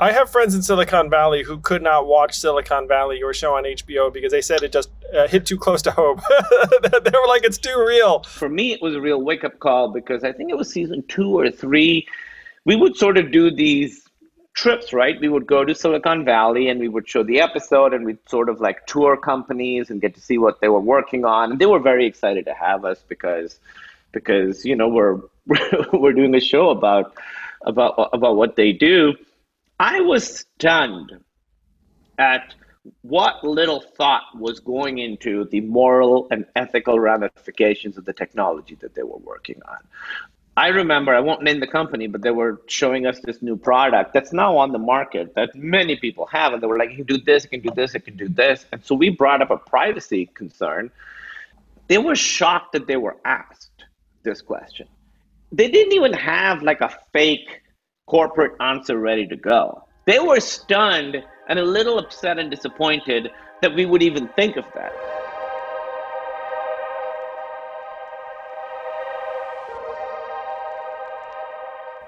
I have friends in Silicon Valley who could not watch Silicon Valley, your show on HBO, because they said it just uh, hit too close to home. they were like, it's too real. For me, it was a real wake up call because I think it was season two or three. We would sort of do these trips, right? We would go to Silicon Valley and we would show the episode and we'd sort of like tour companies and get to see what they were working on. And they were very excited to have us because because you know we're we're doing a show about about about what they do. I was stunned at what little thought was going into the moral and ethical ramifications of the technology that they were working on. I remember, I won't name the company, but they were showing us this new product that's now on the market that many people have. And they were like, you can do this, you can do this, you can do this. And so we brought up a privacy concern. They were shocked that they were asked this question. They didn't even have like a fake corporate answer ready to go. They were stunned and a little upset and disappointed that we would even think of that.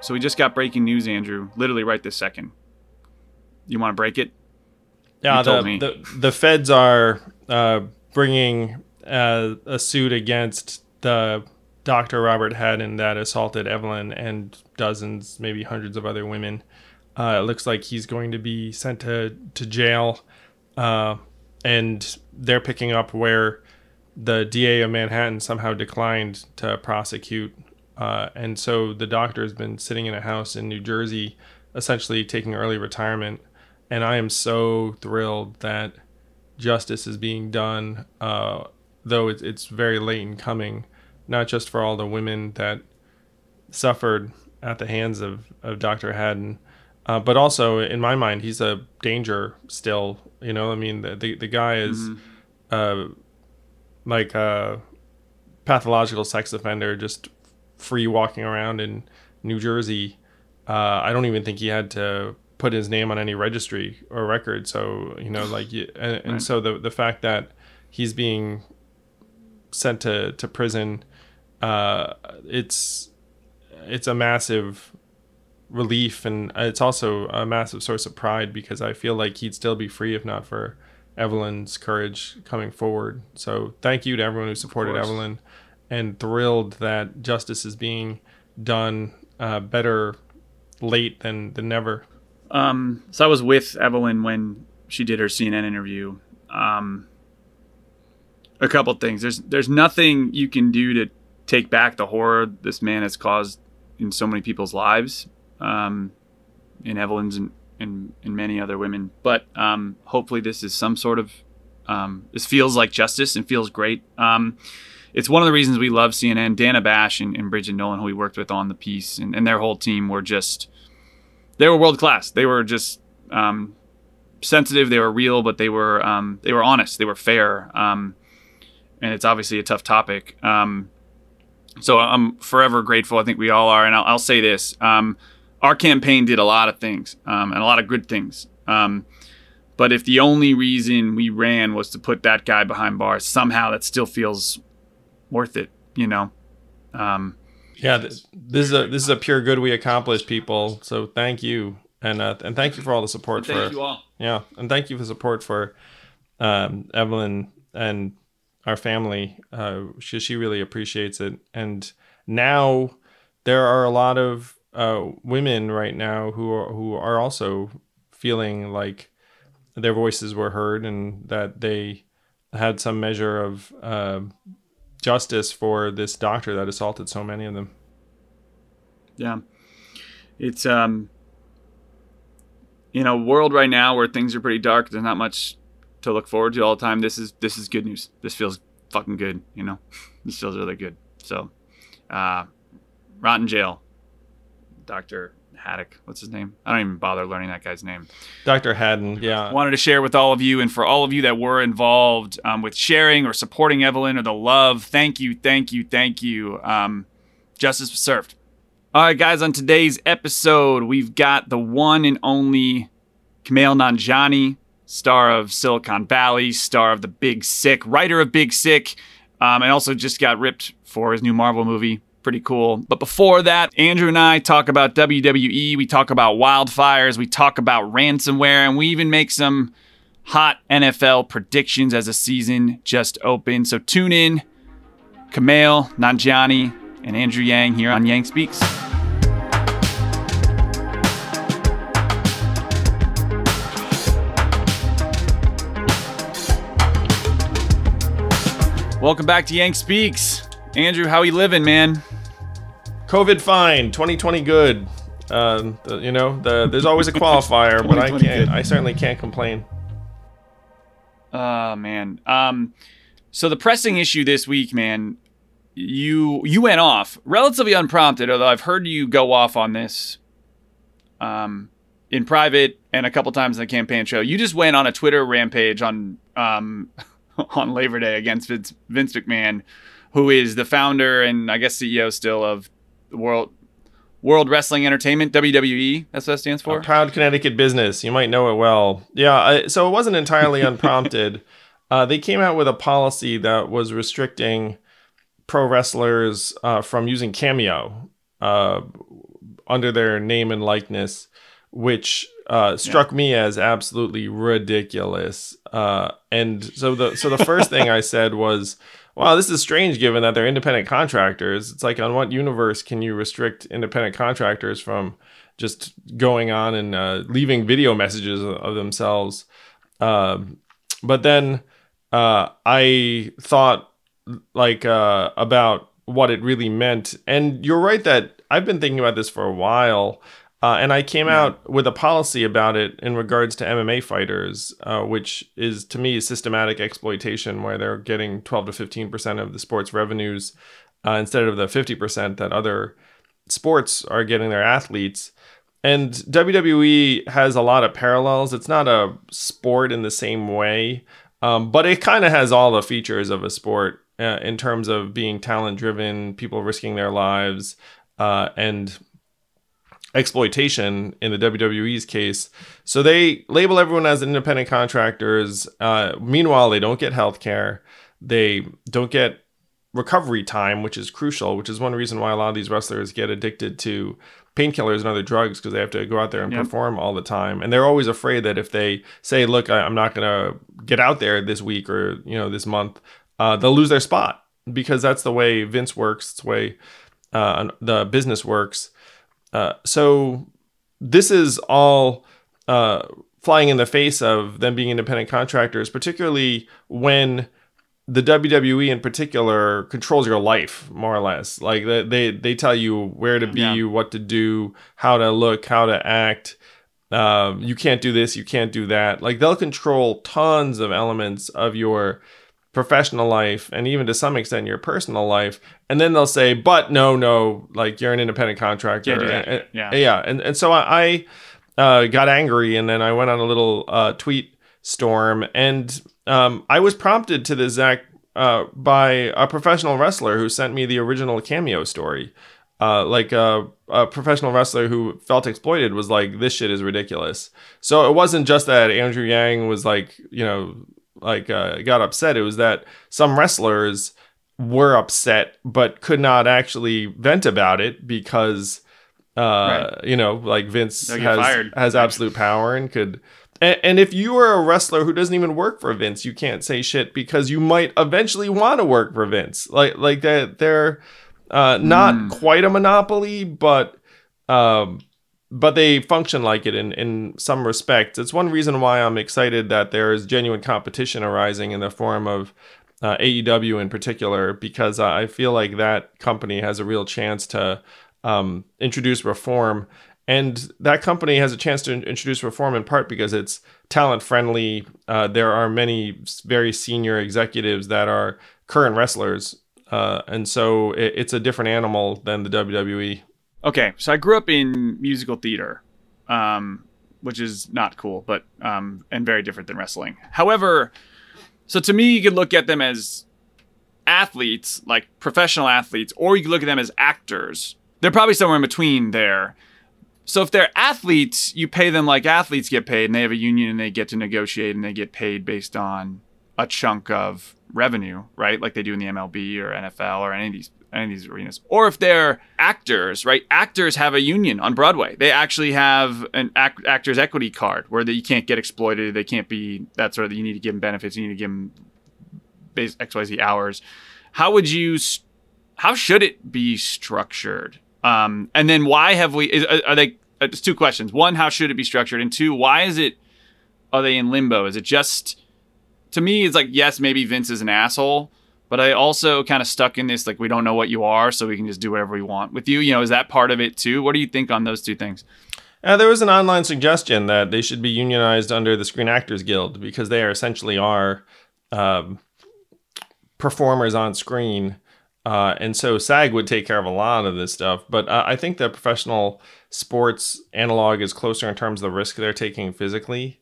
So we just got breaking news, Andrew. Literally right this second. You want to break it? Yeah, the, the, the feds are uh, bringing uh, a suit against the Dr. Robert Hadden that assaulted Evelyn and dozens, maybe hundreds of other women. Uh, it looks like he's going to be sent to to jail, uh, and they're picking up where the DA of Manhattan somehow declined to prosecute uh, and so the doctor has been sitting in a house in New Jersey, essentially taking early retirement. And I am so thrilled that justice is being done, uh, though it's, it's very late in coming, not just for all the women that suffered at the hands of, of Dr. Hadden, uh, but also in my mind, he's a danger still. You know, I mean, the, the, the guy is mm-hmm. uh, like a pathological sex offender, just free walking around in New Jersey. Uh, I don't even think he had to put his name on any registry or record. So you know, like, and, and right. so the the fact that he's being sent to to prison, uh, it's it's a massive relief, and it's also a massive source of pride because I feel like he'd still be free if not for Evelyn's courage coming forward. So thank you to everyone who supported Evelyn and thrilled that justice is being done uh, better late than than never. Um, so I was with Evelyn when she did her CNN interview. Um, a couple things. There's there's nothing you can do to take back the horror this man has caused in so many people's lives, um, in Evelyn's and, and, and many other women. But um, hopefully this is some sort of um, this feels like justice and feels great. Um, it's one of the reasons we love CNN. Dana Bash and, and Bridget Nolan, who we worked with on the piece, and, and their whole team were just they were world class. They were just um, sensitive. They were real, but they were um, they were honest. They were fair. And it's obviously a tough topic. Um, so I'm forever grateful. I think we all are. And I'll, I'll say this: um, our campaign did a lot of things um, and a lot of good things. but if the only reason we ran was to put that guy behind bars, somehow that still feels worth it, you know. Um, yeah, this, this is a this is a pure good we accomplished, people. So thank you, and uh, and thank you for all the support. Thank for, you all. Yeah, and thank you for support for um, Evelyn and our family. Uh, she she really appreciates it, and now there are a lot of uh, women right now who are who are also feeling like their voices were heard and that they had some measure of uh, justice for this doctor that assaulted so many of them. Yeah. It's um in a world right now where things are pretty dark, there's not much to look forward to all the time. This is this is good news. This feels fucking good, you know. this feels really good. So uh Rotten Jail. Dr. Haddock. What's his name? I don't even bother learning that guy's name. Dr. Hadden, yeah. Wanted to share with all of you and for all of you that were involved um, with sharing or supporting Evelyn or the love, thank you, thank you, thank you. Um, justice was served. All right, guys, on today's episode, we've got the one and only Kumail Nanjiani, star of Silicon Valley, star of The Big Sick, writer of Big Sick, um, and also just got ripped for his new Marvel movie. pretty cool. But before that, Andrew and I talk about WWE, we talk about wildfires, we talk about ransomware, and we even make some hot NFL predictions as the season just opened. So tune in. Kumail, Nanjiani, and Andrew Yang here on Yang Speaks. Welcome back to Yang Speaks. Andrew, how you living, man? COVID fine, 2020 good. Uh, the, you know, the, there's always a qualifier, but I can't. Good. I certainly can't complain. Oh man. Um, so the pressing issue this week, man, you you went off relatively unprompted. Although I've heard you go off on this, um, in private and a couple times in the campaign show. You just went on a Twitter rampage on um on Labor Day against Vince, Vince McMahon, who is the founder and I guess CEO still of the World World Wrestling Entertainment (WWE). That's what that stands for. A proud Connecticut business. You might know it well. Yeah. I, so it wasn't entirely unprompted. uh, they came out with a policy that was restricting pro wrestlers uh, from using Cameo uh, under their name and likeness, which uh, struck yeah. me as absolutely ridiculous. Uh, and so the so the first thing I said was, "Wow, this is strange, given that they're independent contractors. It's like, on what universe can you restrict independent contractors from just going on and uh, leaving video messages of themselves?" Um, but then uh, I thought like uh, about what it really meant, and you're right that I've been thinking about this for a while. Uh, and I came yeah. out with a policy about it in regards to MMA fighters, uh, which is to me systematic exploitation, where they're getting 12 to 15 percent of the sports revenues uh, instead of the 50 percent that other sports are getting their athletes. And WWE has a lot of parallels. It's not a sport in the same way, um, but it kind of has all the features of a sport uh, in terms of being talent driven, people risking their lives, uh, and exploitation in the WWE's case. So they label everyone as independent contractors. Uh, meanwhile, they don't get health care. They don't get recovery time, which is crucial, which is one reason why a lot of these wrestlers get addicted to painkillers and other drugs because they have to go out there and yep. perform all the time. And they're always afraid that if they say, look, I, am not going to get out there this week or, you know, this month, uh, they'll lose their spot because that's the way Vince works. It's the way uh, the business works. Uh, so this is all uh, flying in the face of them being independent contractors, particularly when the WWE in particular controls your life more or less. Like they they, tell you where to be, yeah. what to do, how to look, how to act. Um, you can't do this, you can't do that. Like they'll control tons of elements of your professional life and even to some extent your personal life. And then they'll say but no no like you're an independent contractor. And, yeah. yeah. And, and so i, I uh, got angry and then i went on a little uh, tweet storm. And um, i was prompted to this zach uh, by a professional wrestler who sent me the original cameo story. Uh, like a, a, professional wrestler who felt exploited was like, this shit is ridiculous. So it wasn't just that Andrew Yang was like, you know, like uh, got upset. It was that some wrestlers were upset but could not actually vent about it because uh, right. you know like Vince has has absolute power and could and, and if you are a wrestler who doesn't even work for Vince, you can't say shit because you might eventually want to work for Vince. Like like that they're uh, not mm. quite a monopoly, but um, but they function like it in, in some respects. It's one reason why I'm excited that there is genuine competition arising in the form of uh, AEW in particular, because I feel like that company has a real chance to um, introduce reform. And that company has a chance to introduce reform in part because it's talent friendly. Uh, there are many very senior executives that are current wrestlers. Uh, and so it, it's a different animal than the WWE. Okay, so I grew up in musical theater, um, which is not cool, but um, and very different than wrestling. However, so to me, you could look at them as athletes, like professional athletes, or you could look at them as actors. They're probably somewhere in between there. So if they're athletes, you pay them like athletes get paid, and they have a union and they get to negotiate and they get paid based on a chunk of revenue, right? Like they do in the MLB or NFL or any of these any of these arenas, or if they're actors, right? Actors have a union on Broadway. They actually have an act, actors equity card where they, you can't get exploited. They can't be that sort of. You need to give them benefits. You need to give them base X Y Z hours. How would you? How should it be structured? Um, and then why have we? Is, are they? Uh, it's two questions. One, how should it be structured? And two, why is it? Are they in limbo? Is it just? To me, it's like yes, maybe Vince is an asshole but I also kind of stuck in this like we don't know what you are, so we can just do whatever we want with you. You know, is that part of it too? What do you think on those two things? Uh, there was an online suggestion that they should be unionized under the Screen Actors Guild because they are essentially are um, performers on screen. Uh, and so SAG would take care of a lot of this stuff. But uh, I think the professional sports analog is closer in terms of the risk they're taking physically.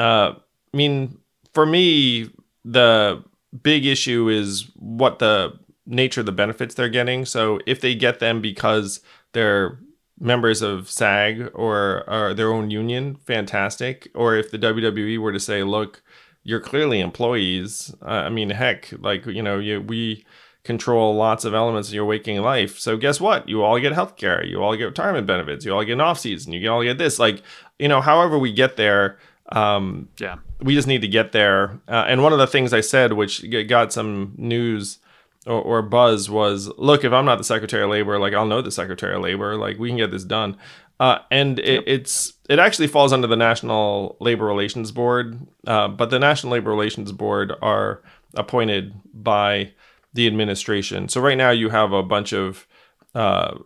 Uh, I mean, for me, the big issue is what the nature of the benefits they're getting. So if they get them because they're members of SAG or, or their own union, fantastic. Or if the WWE were to say, look, you're clearly employees. Uh, I mean, heck, like, you know, you, we control lots of elements of your waking life. So guess what? You all get health care. You all get retirement benefits. You all get an off season. You all get this. Like, you know, however we get there, um, yeah, we just need to get there. Uh, and one of the things I said, which got some news or, or, buzz, was, "Look, if I'm not the Secretary of Labor, like I'll know the Secretary of Labor. Like we can get this done." Uh, and it, it's it actually falls under the National Labor Relations Board, uh, but the National Labor Relations Board are appointed by the administration. So right now you have a bunch of uh,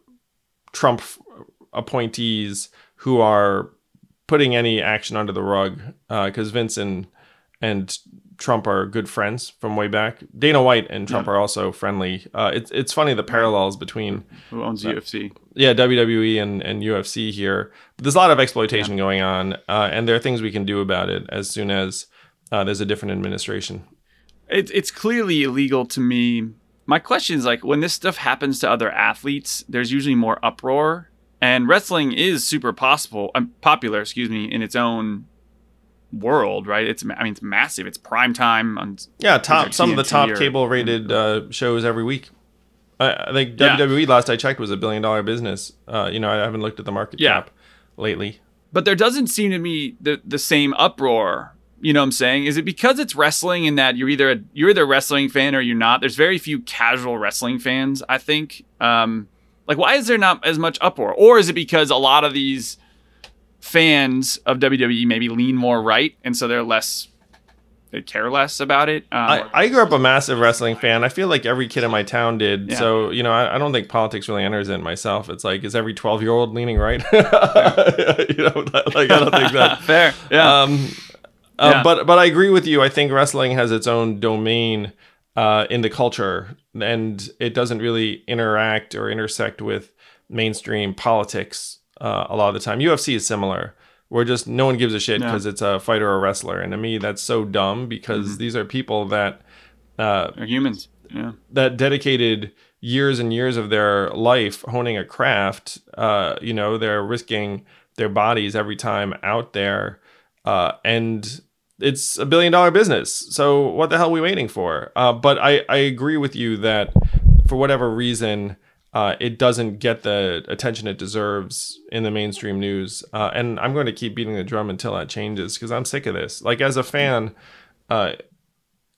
Trump appointees who are putting any action under the rug because uh, Vince and and Trump are good friends from way back. Dana White and Trump yeah. are also friendly. Uh, it's it's funny the parallels between who owns uh, UFC. Yeah, WWE and, and UFC here. But there's a lot of exploitation yeah. going on, uh, and there are things we can do about it as soon as uh, there's a different administration. It, it's clearly illegal to me. My question is like when this stuff happens to other athletes, there's usually more uproar and wrestling is super possible, um, popular, excuse me, in its own world, right? It's I mean it's massive. It's prime time on yeah top some of the top or, cable rated uh, shows every week. I, I think yeah. WWE last I checked was a billion dollar business. Uh, you know I haven't looked at the market yeah. cap lately, but there doesn't seem to me the the same uproar. You know what I'm saying? Is it because it's wrestling in that you're either a, you're either a wrestling fan or you're not? There's very few casual wrestling fans. I think. Um, like, why is there not as much uproar? Or is it because a lot of these fans of WWE maybe lean more right, and so they're less they care less about it. Um, I, I, grew up a massive wrestling fan. I feel like every kid in my town did. Yeah. So you know, I, I, don't think politics really enters in myself. It's like, is every twelve year old leaning right? you know, like I don't think that fair. Yeah. Um, uh, yeah. But but I agree with you. I think wrestling has its own domain uh, in the culture, and it doesn't really interact or intersect with mainstream politics uh, a lot of the time. UFC is similar, where just no one gives a shit because it's a fighter or a wrestler, and to me that's so dumb because mm-hmm. these are people that uh, are humans, yeah, that dedicated years and years of their life honing a craft. Uh, you know, they're risking their bodies every time out there, uh, and it's a billion dollar business. So what the hell are we waiting for? Uh, but I, I agree with you that for whatever reason, uh, it doesn't get the attention it deserves in the mainstream news. Uh, and I'm going to keep beating the drum until that changes because I'm sick of this. Like as a fan, uh,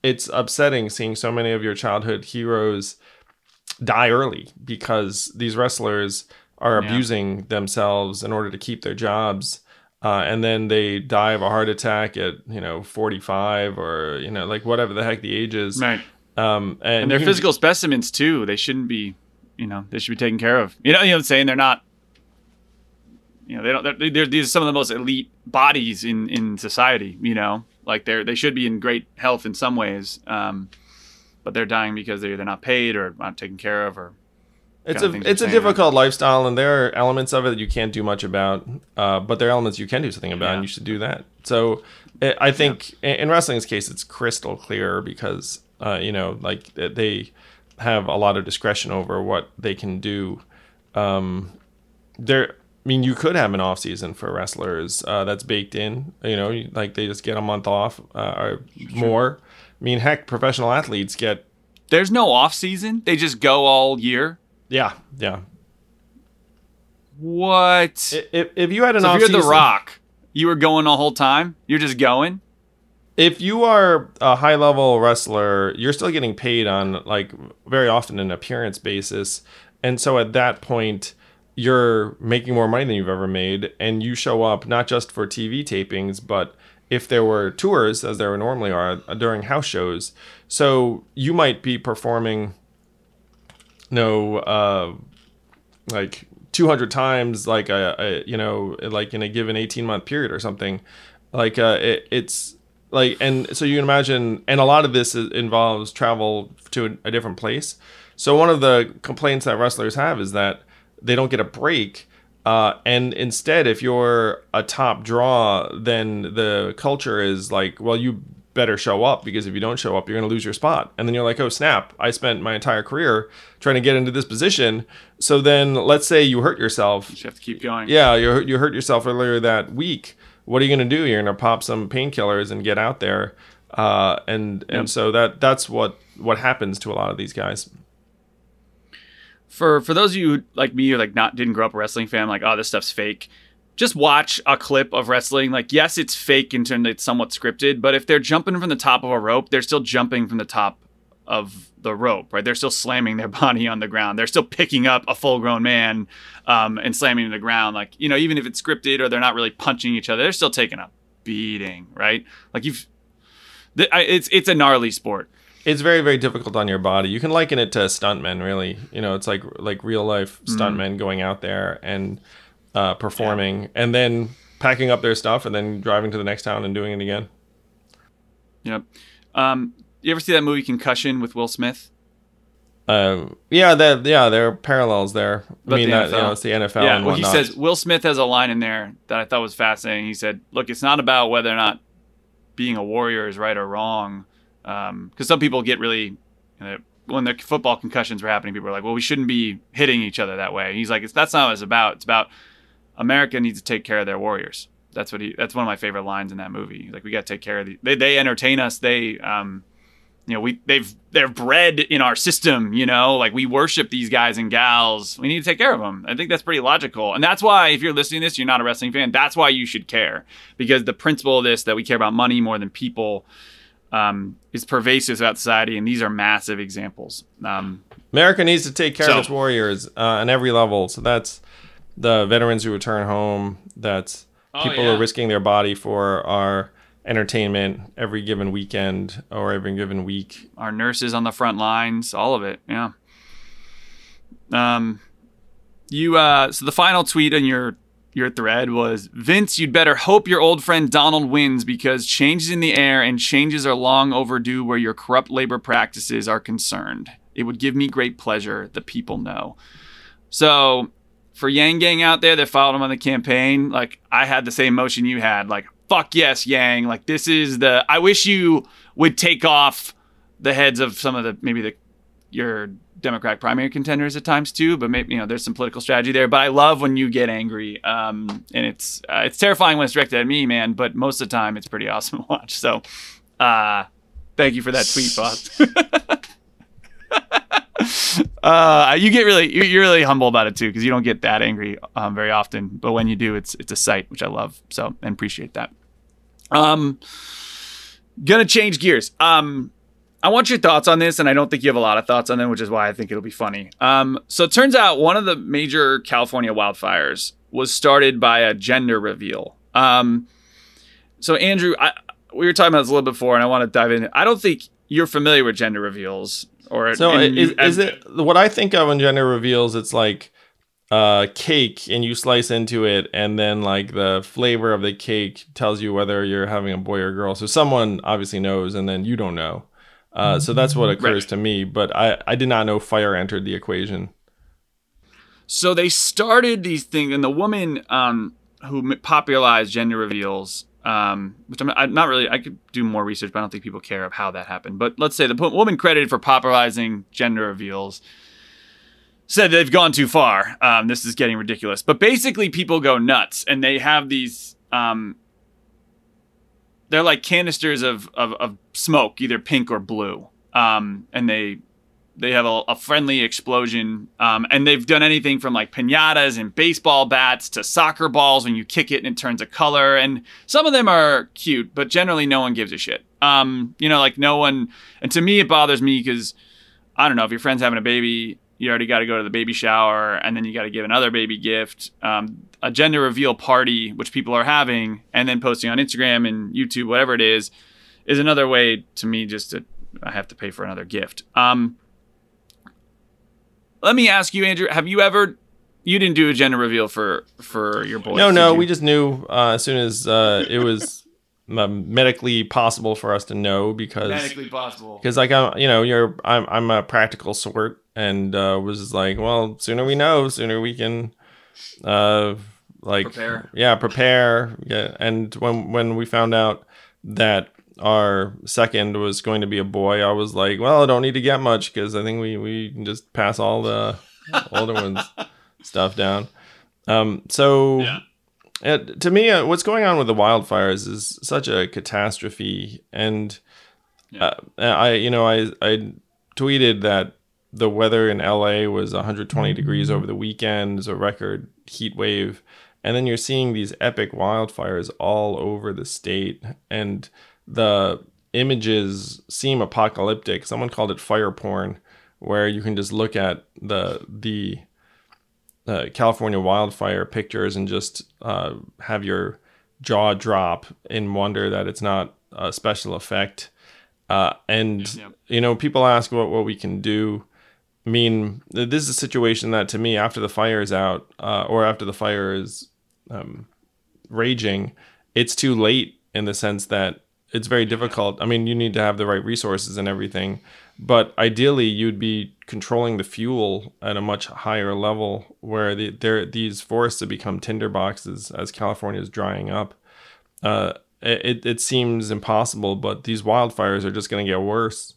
it's upsetting seeing so many of your childhood heroes die early because these wrestlers are yeah. abusing themselves in order to keep their jobs uh, and then they die of a heart attack at you know 45 or you know like whatever the heck the age is. Right. Um, and, and they're physical specimens too they shouldn't be you know they should be taken care of. You know you know what i'm saying? They're not you know they don't they're, they're, these are some of the most elite bodies in in society you know? Like they're they should be in great health in some ways um, but they're dying because they're either not paid or not taken care of or it's a it's a difficult lifestyle, and there are elements of it that you can't do much about. Uh, but there are elements you can do something about, yeah. and you should do that. So it, I think yeah. in wrestling's case, it's crystal clear because uh, you know, like they have a lot of discretion over what they can do. Um, there, I mean, you could have an off season for wrestlers uh, that's baked in. You know, like they just get a month off uh, or more. I mean, heck, professional athletes get there's no off season. They just go all year. Yeah, yeah. What? If, if you had an so off if you're The Rock, you were going the whole time. You're just going. If you are a high level wrestler, you're still getting paid on like very often an appearance basis, and so at that point, you're making more money than you've ever made, and you show up not just for TV tapings, but if there were tours, as there normally are during house shows, so you might be performing, no, uh, like 200 times like a, a, you know like in a given 18 month period or something. Like uh it, it's like and so you can imagine and a lot of this is, involves travel to a, a, different place. So one of the complaints that wrestlers have is that they don't get a break uh, and instead if you're a top draw then the culture is like well you better show up because if you don't show up, you're going to lose your spot. And then you're like, oh, snap, I spent my entire career trying to get into this position. So then let's say you hurt yourself. You have to keep going. Yeah, you hurt, you hurt yourself earlier that week. What are you going to do? You're going to pop some painkillers and get out there. Uh, and and so that that's what what happens to a lot of these guys. For for those of you like me who like not didn't grow up a wrestling fan, like oh this stuff's fake just watch a clip of wrestling. Like, yes, it's fake in terms it's somewhat scripted, but if they're jumping from the top of a rope, they're still jumping from the top of the rope, right? They're still slamming their body on the ground. They're still picking up a full grown man um, and slamming to the ground. Like, you know, even if it's scripted or they're not really punching each other, they're still taking a beating, right? Like, you've, it's, it's a gnarly sport. It's very, very difficult on your body. You can liken it to stuntmen, really. You know, it's like like real life mm-hmm. stuntmen mm-hmm. going out there and uh, performing, yeah. and then packing up their stuff and then driving to the next town and doing it again. Yep. Um, you ever see that movie Concussion with Will Smith? Uh, yeah, that yeah, there are parallels there. But I mean, that, you know, it's the NFL. Yeah, well, he says Will Smith has a line in there that I thought was fascinating. He said, "Look, it's not about whether or not being a warrior is right or wrong, because um, some people get really." You know, when the football concussions were happening, people were like, "Well, we shouldn't be hitting each other that way." And he's like, "It's that's not what it's about. It's about America needs to take care of their warriors. That's what he. That's one of my favorite lines in that movie. Like we got to take care of the. They they entertain us. They um, you know we they've they're bred in our system. You know, like we worship these guys and gals. We need to take care of them. I think that's pretty logical, and that's why if you're listening to this, you're not a wrestling fan. That's why you should care because the principle of this that we care about money more than people. Um, is pervasive throughout society, and these are massive examples. Um, America needs to take care so, of its warriors uh, on every level. So that's the veterans who return home that oh, people yeah. are risking their body for our entertainment every given weekend or every given week. Our nurses on the front lines, all of it. Yeah. Um, you uh, so the final tweet on your your thread was Vince, you'd better hope your old friend Donald wins because changes in the air and changes are long overdue where your corrupt labor practices are concerned. It would give me great pleasure. The people know. So for Yang Gang out there that followed him on the campaign, like I had the same motion you had. Like, fuck yes, Yang. Like this is the I wish you would take off the heads of some of the maybe the your Democratic primary contenders at times too, but maybe you know there's some political strategy there. But I love when you get angry, um, and it's uh, it's terrifying when it's directed at me, man. But most of the time, it's pretty awesome to watch. So, uh, thank you for that tweet, boss. uh, you get really you're really humble about it too because you don't get that angry um, very often. But when you do, it's it's a sight, which I love. So and appreciate that. Um, gonna change gears. Um, I want your thoughts on this, and I don't think you have a lot of thoughts on them, which is why I think it'll be funny. Um, so it turns out one of the major California wildfires was started by a gender reveal. Um, so Andrew, I, we were talking about this a little bit before, and I want to dive in. I don't think you're familiar with gender reveals or so is, is it what I think of when gender reveals? It's like uh, cake and you slice into it and then like the flavor of the cake tells you whether you're having a boy or girl so someone obviously knows and then you don't know uh, so that's what occurs right. to me but I, I did not know fire entered the equation so they started these things and the woman um, who popularized gender reveals um, which I'm, I'm, not really. I could do more research, but I don't think people care of how that happened. But let's say the woman credited for popularizing gender reveals said they've gone too far. Um, this is getting ridiculous. But basically, people go nuts, and they have these. Um, they're like canisters of, of, of smoke, either pink or blue, um, and they they have a, a friendly explosion, um, and they've done anything from like pinatas and baseball bats to soccer balls when you kick it and it turns a color. And some of them are cute, but generally no one gives a shit. Um, you know, like no one. And to me, it bothers me because I don't know if your friend's having a baby, you already got to go to the baby shower, and then you got to give another baby gift. Um, a gender reveal party, which people are having, and then posting on Instagram and YouTube, whatever it is, is another way to me just to I have to pay for another gift. Um, let me ask you, Andrew, have you ever you didn't do a gender reveal for for your boys? No, no, we just knew uh, as soon as uh, it was medically possible for us to know because medically possible. Because like I'm, you know, you're I'm I'm a practical sort and uh, was like, well, sooner we know, sooner we can, uh, like prepare. Yeah, prepare. Yeah, and when when we found out that our second was going to be a boy, I was like, well, I don't need to get much because I think we we can just pass all the older ones stuff down. Um, so yeah. It, to me, uh, what's going on with the wildfires is such a catastrophe, and yeah. uh, I, you know, I I tweeted that the weather in LA was 120 degrees over the weekend, is a record heat wave, and then you're seeing these epic wildfires all over the state, and the images seem apocalyptic. Someone called it fire porn, where you can just look at the the uh, California wildfire pictures and just uh, have your jaw drop in wonder that it's not a special effect. Uh, and yep. you know, people ask what what we can do. I mean, this is a situation that to me, after the fire is out, uh, or after the fire is um, raging, it's too late in the sense that it's very difficult. I mean, you need to have the right resources and everything, but ideally, you'd be controlling the fuel at a much higher level, where the, there these forests have become tinderboxes as California is drying up. Uh, it it seems impossible, but these wildfires are just going to get worse.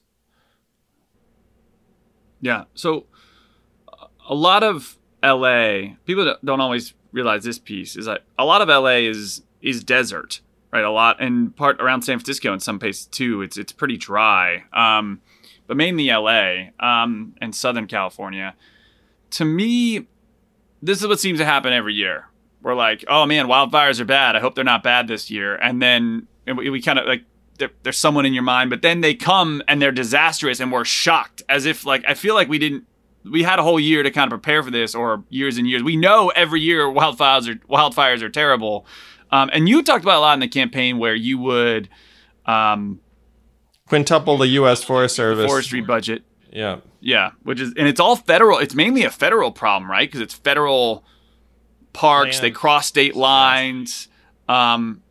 Yeah. So a lot of LA people don't always realize this piece is that a lot of LA is is desert right? A lot and part around San Francisco in some places too. It's it's pretty dry, um, but mainly LA um, and Southern California. To me, this is what seems to happen every year. We're like, oh man, wildfires are bad. I hope they're not bad this year. And then we, we kind of like there's someone in your mind, but then they come and they're disastrous, and we're shocked as if like I feel like we didn't we had a whole year to kind of prepare for this or years and years. We know every year wildfires are wildfires are terrible, um, and you talked about a lot in the campaign where you would um, quintuple the U.S. Forest Service forestry budget. Yeah, yeah, which is and it's all federal. It's mainly a federal problem, right? Because it's federal parks. Land. They cross state lines. Um,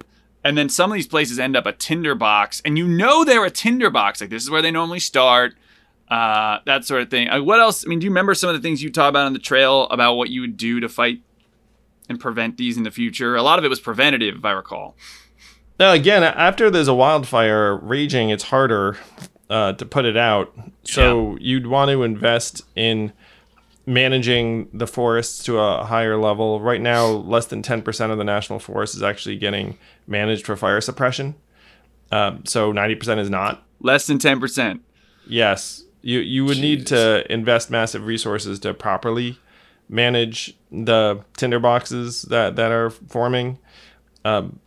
and then some of these places end up a tinderbox, and you know they're a tinderbox. Like this is where they normally start. Uh, that sort of thing. Uh, what else? I mean, do you remember some of the things you talked about on the trail about what you would do to fight and prevent these in the future. A lot of it was preventative, if I recall. Now, again, after there's a wildfire raging, it's harder uh, to put it out. So yeah. you'd want to invest in managing the forests to a higher level. Right now, less than 10% of the national forest is actually getting managed for fire suppression. Um, so 90% is not. Less than 10%. Yes. You, you would Jeez. need to invest massive resources to properly manage the tinder boxes that that are forming. Um,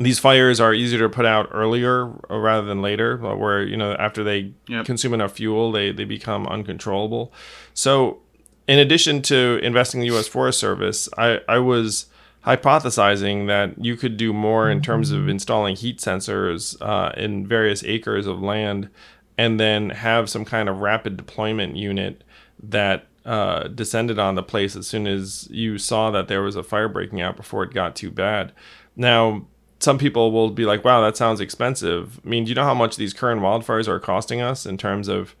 these fires are easier to put out earlier rather than later, where you know after they yep. consume enough fuel, they they become uncontrollable. So, in addition to investing in the U.S. Forest Service, I I was hypothesizing that you could do more in terms of installing heat sensors uh, in various acres of land, and then have some kind of rapid deployment unit that uh, descended on the place as soon as you saw that there was a fire breaking out before it got too bad. Now, some people will be like, wow, that sounds expensive. I mean, do you know how much these current wildfires are costing us in terms of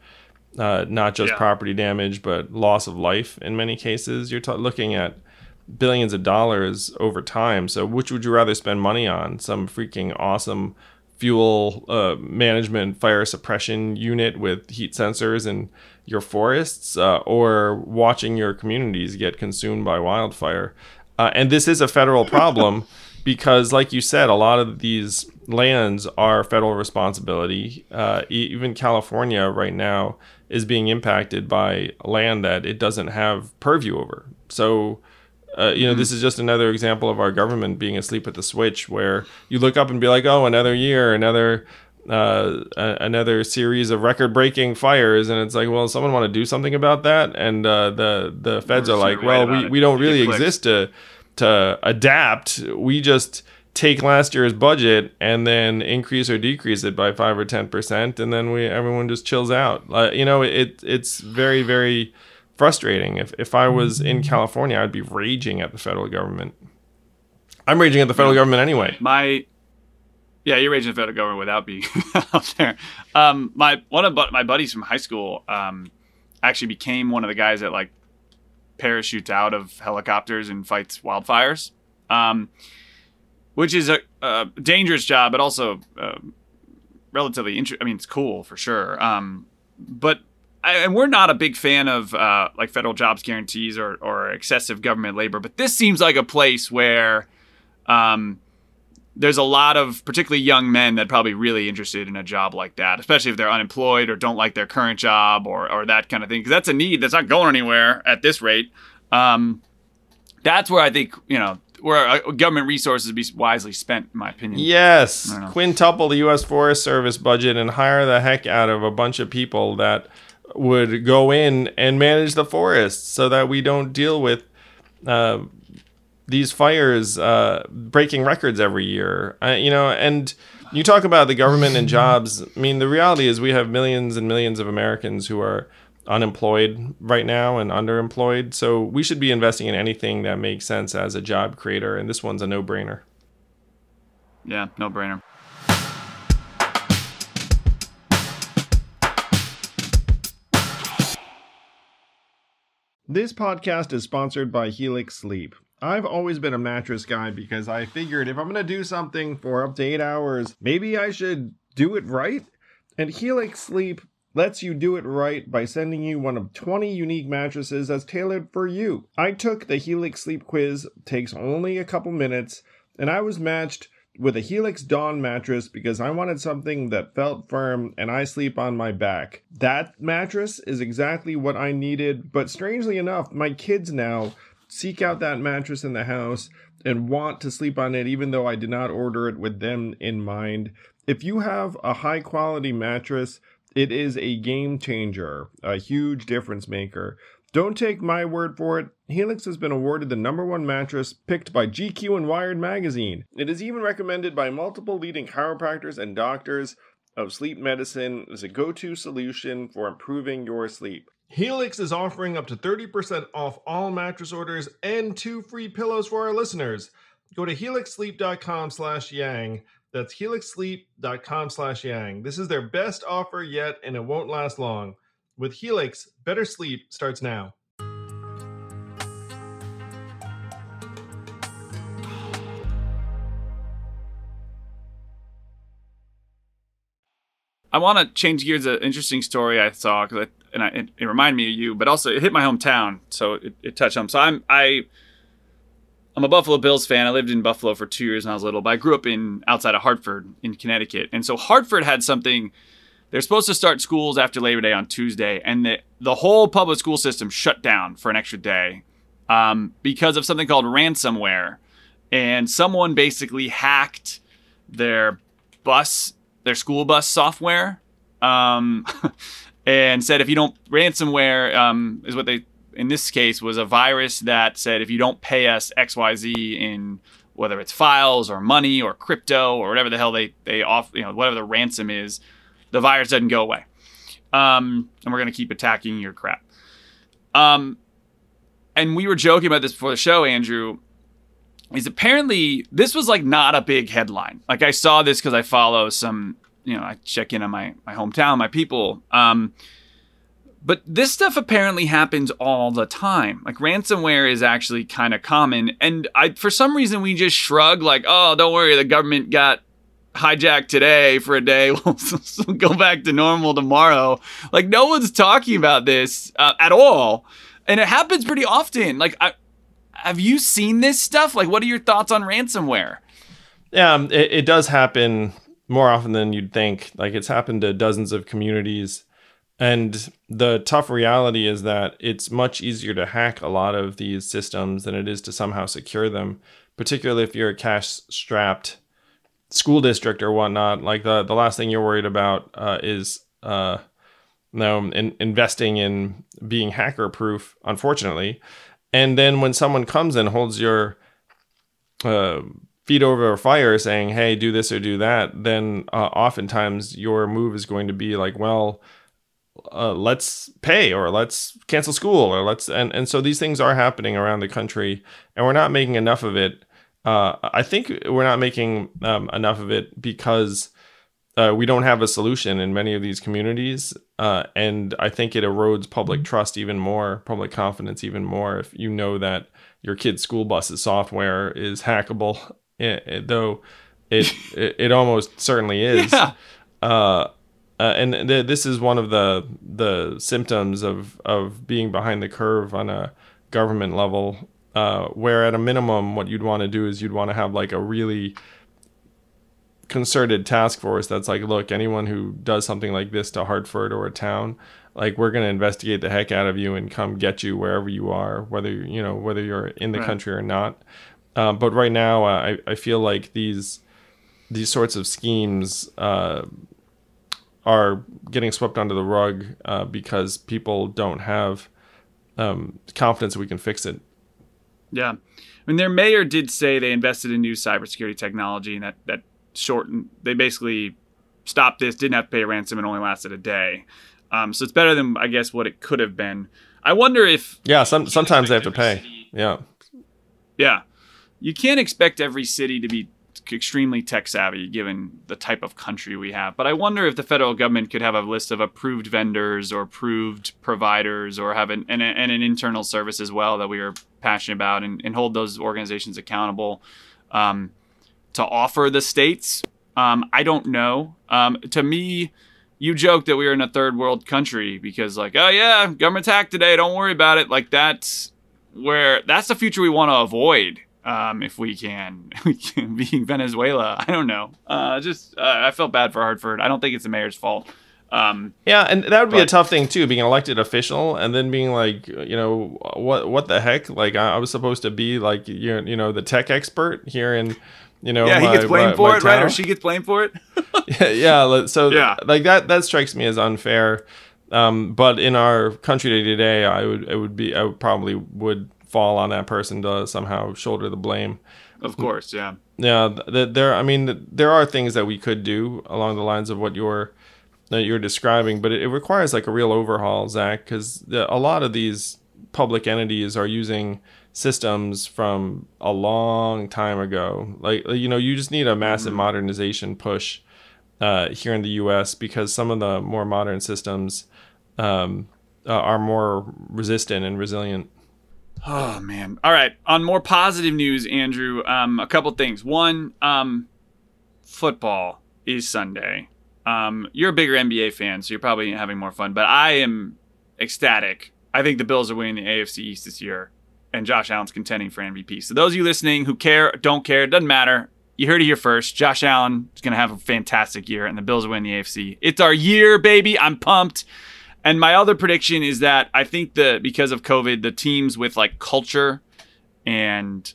uh, not just yeah. property damage, but loss of life in many cases? You're t- looking at billions of dollars over time. So, which would you rather spend money on? Some freaking awesome fuel uh, management fire suppression unit with heat sensors and your forests uh, or watching your communities get consumed by wildfire. Uh, and this is a federal problem because, like you said, a lot of these lands are federal responsibility. Uh, even California right now is being impacted by land that it doesn't have purview over. So, uh, you know, mm-hmm. this is just another example of our government being asleep at the switch, where you look up and be like, "Oh, another year, another." Uh, another series of record-breaking fires, and it's like, well, someone want to do something about that, and uh, the the feds are like, well, we, we don't really exist to to adapt. We just take last year's budget and then increase or decrease it by five or ten percent, and then we everyone just chills out. Uh, you know, it it's very very frustrating. If if I was in California, I'd be raging at the federal government. I'm raging at the federal government anyway. My yeah, you're raging the federal government without being out there. Um, my one of my buddies from high school um, actually became one of the guys that like parachutes out of helicopters and fights wildfires. Um, which is a, a dangerous job, but also uh, relatively interesting. I mean, it's cool for sure. Um, but I, and we're not a big fan of uh, like federal jobs guarantees or, or excessive government labor, but this seems like a place where um, there's a lot of particularly young men that probably really interested in a job like that, especially if they're unemployed or don't like their current job or, or that kind of thing. Because that's a need that's not going anywhere at this rate. Um, that's where I think you know where uh, government resources be wisely spent, in my opinion. Yes, quintuple the U.S. Forest Service budget and hire the heck out of a bunch of people that would go in and manage the forests, so that we don't deal with uh, these fires uh, breaking records every year. Uh, you know, and you talk about the government and jobs. I mean, the reality is we have millions and millions of Americans who are unemployed right now and underemployed. So we should be investing in anything that makes sense as a job creator. And this one's a no brainer. Yeah, no brainer. This podcast is sponsored by Helix Sleep. I've always been a mattress guy because I figured if I'm going to do something for up to eight hours, maybe I should do it right. And Helix Sleep lets you do it right by sending you one of 20 unique mattresses that's tailored for you. I took the Helix sleep quiz, takes only a couple minutes, and I was matched with a Helix Dawn mattress because I wanted something that felt firm and I sleep on my back. That mattress is exactly what I needed, but strangely enough, my kids now seek out that mattress in the house and want to sleep on it even though I did not order it with them in mind. If you have a high quality mattress it is a game changer, a huge difference maker. Don't take my word for it. Helix has been awarded the number one mattress picked by GQ and Wired magazine. It is even recommended by multiple leading chiropractors and doctors of sleep medicine as a go to solution for improving your sleep. Helix is offering up to 30% off all mattress orders and two free pillows for our listeners. Go to helixsleep.com slash yang that's helixsleep.com slash yang. This is their best offer yet, and it won't last long. With Helix, better sleep starts now. I want to change gears. An interesting story I saw because and I, it, it, reminded me of you, but also it hit my hometown, so it, it touched home. So I'm I I'm a Buffalo Bills fan. I lived in Buffalo for two years when I was little, but I grew up in outside of Hartford in Connecticut. And so Hartford had something. They're supposed to start schools after Labor Day on Tuesday, and the the whole public school system shut down for an extra day um, because of something called ransomware. And someone basically hacked their bus, their school bus software, um, and said if you don't ransomware um, is what they in this case was a virus that said if you don't pay us XYZ in whether it's files or money or crypto or whatever the hell they they off you know whatever the ransom is, the virus doesn't go away, um, and we're gonna keep attacking your crap. Um, and we were joking about this before the show, Andrew. Is apparently this was like not a big headline. Like I saw this because I follow some, you know, I check in on my my hometown, my people. Um, but this stuff apparently happens all the time. Like ransomware is actually kind of common. And I for some reason we just shrug like, "Oh, don't worry, the government got hijacked today for a day. We'll go back to normal tomorrow." Like no one's talking about this uh, at all. And it happens pretty often. Like I have you seen this stuff? Like what are your thoughts on ransomware? Yeah, um, it, it does happen more often than you'd think. Like it's happened to dozens of communities. And the tough reality is that it's much easier to hack a lot of these systems than it is to somehow secure them, particularly if you're a cash strapped school district or whatnot. Like the, the last thing you're worried about uh, is uh, in, investing in being hacker proof, unfortunately. And then when someone comes and holds your uh, feet over a fire saying, hey, do this or do that, then uh, oftentimes your move is going to be like, well, uh, let's pay or let's cancel school or let's and, and so these things are happening around the country and we're not making enough of it. Uh, i think we're not making um, enough of it because uh, we don't have a solution in many of these communities uh, and i think it erodes public trust even more public confidence even more if you know that your kid's school bus's software is hackable it, it, though it, it, it almost certainly is. Yeah. Uh, uh, and th- this is one of the the symptoms of of being behind the curve on a government level. Uh, where at a minimum, what you'd want to do is you'd want to have like a really concerted task force that's like, look, anyone who does something like this to Hartford or a town, like we're going to investigate the heck out of you and come get you wherever you are, whether you know whether you're in the right. country or not. Um, but right now, uh, I, I feel like these these sorts of schemes uh, are getting swept under the rug uh, because people don't have um, confidence that we can fix it. Yeah, I mean, their mayor did say they invested in new cybersecurity technology, and that that shortened. They basically stopped this, didn't have to pay a ransom, and only lasted a day. Um, so it's better than I guess what it could have been. I wonder if yeah, some sometimes they have to pay. Yeah, yeah you can't expect every city to be extremely tech savvy given the type of country we have. But I wonder if the federal government could have a list of approved vendors or approved providers or have an, and, and an internal service as well that we are passionate about and, and hold those organizations accountable um, to offer the states. Um, I don't know. Um, to me, you joke that we are in a third world country because, like, oh yeah, government attack today, don't worry about it. Like, that's where that's the future we want to avoid um, if we can, being Venezuela. I don't know. Uh, just uh, I felt bad for Hartford. I don't think it's the mayor's fault. Um, yeah, and that would be a tough thing too, being an elected official and then being like, you know, what what the heck? Like I, I was supposed to be like you you know the tech expert here in you know yeah my, he gets blamed my, for my it town. right or she gets blamed for it yeah, yeah so yeah. like that that strikes me as unfair um, but in our country today i would it would be i would probably would fall on that person to somehow shoulder the blame. Of course, yeah. Yeah, there. I mean, there are things that we could do along the lines of what you're that you're describing, but it, it requires like a real overhaul, Zach, because a lot of these public entities are using systems from a long time ago. Like you know, you just need a massive mm-hmm. modernization push uh, here in the U.S. because some of the more modern systems um, uh, are more resistant and resilient. Oh man! All right. On more positive news, Andrew, um, a couple things. One, um, football is Sunday. Um, you're a bigger NBA fan, so you're probably having more fun. But I am ecstatic. I think the Bills are winning the AFC East this year, and Josh Allen's contending for MVP. So those of you listening who care, don't care, doesn't matter. You heard it here first. Josh Allen is going to have a fantastic year, and the Bills winning the AFC. It's our year, baby. I'm pumped. And my other prediction is that I think that because of COVID, the teams with like culture and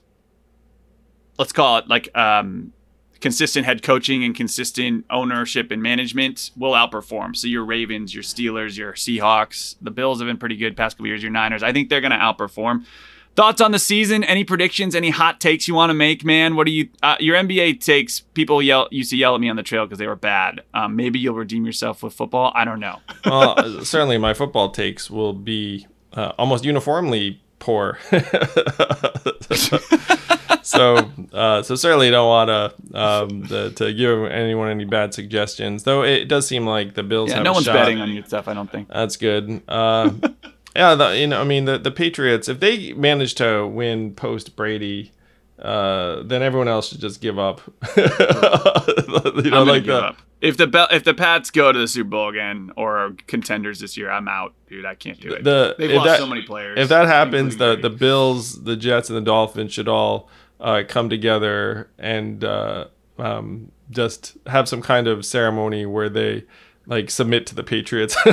let's call it like um, consistent head coaching and consistent ownership and management will outperform. So your Ravens, your Steelers, your Seahawks, the Bills have been pretty good past couple years. Your Niners, I think they're going to outperform. Thoughts on the season? Any predictions? Any hot takes you want to make, man? What do you? Uh, your NBA takes. People yell used to yell at me on the trail because they were bad. Um, maybe you'll redeem yourself with football. I don't know. well, uh, certainly my football takes will be uh, almost uniformly poor. so, uh, so certainly don't want to um, to give anyone any bad suggestions. Though it does seem like the Bills. Yeah, have no one's shot. betting on you stuff. I don't think that's good. Uh, yeah, the, you know, I mean, the the Patriots, if they manage to win post Brady, uh, then everyone else should just give up. you know, like the, up. if the if the Pats go to the Super Bowl again or contenders this year, I'm out, dude. I can't do it. The, They've lost that, so many players. If that happens, the the Bills, the Jets, and the Dolphins should all uh, come together and uh, um, just have some kind of ceremony where they like submit to the Patriots.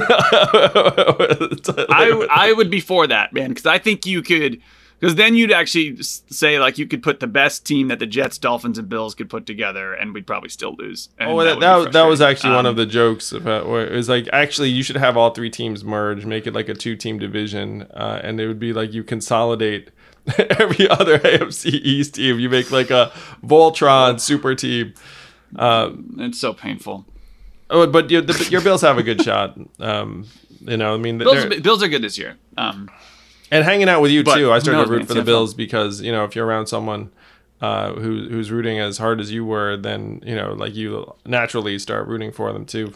I I would be for that, man, because I think you could. Because then you'd actually say like you could put the best team that the Jets, Dolphins, and Bills could put together, and we'd probably still lose. oh, that that, that, was actually um, one of um, the jokes about where it was like actually you should have all three teams merge, make it like a two-team division, uh, and it would be like you consolidate every other AFC East team. You make like a Voltron super team. Um, it's so painful. Oh, but your, the, your Bills have a good shot. Um, you know, I mean, Bills, Bills are good this year. Um, and hanging out with you too, I started to root for the Bills because you know if you're around someone uh, who who's rooting as hard as you were, then you know, like you naturally start rooting for them too.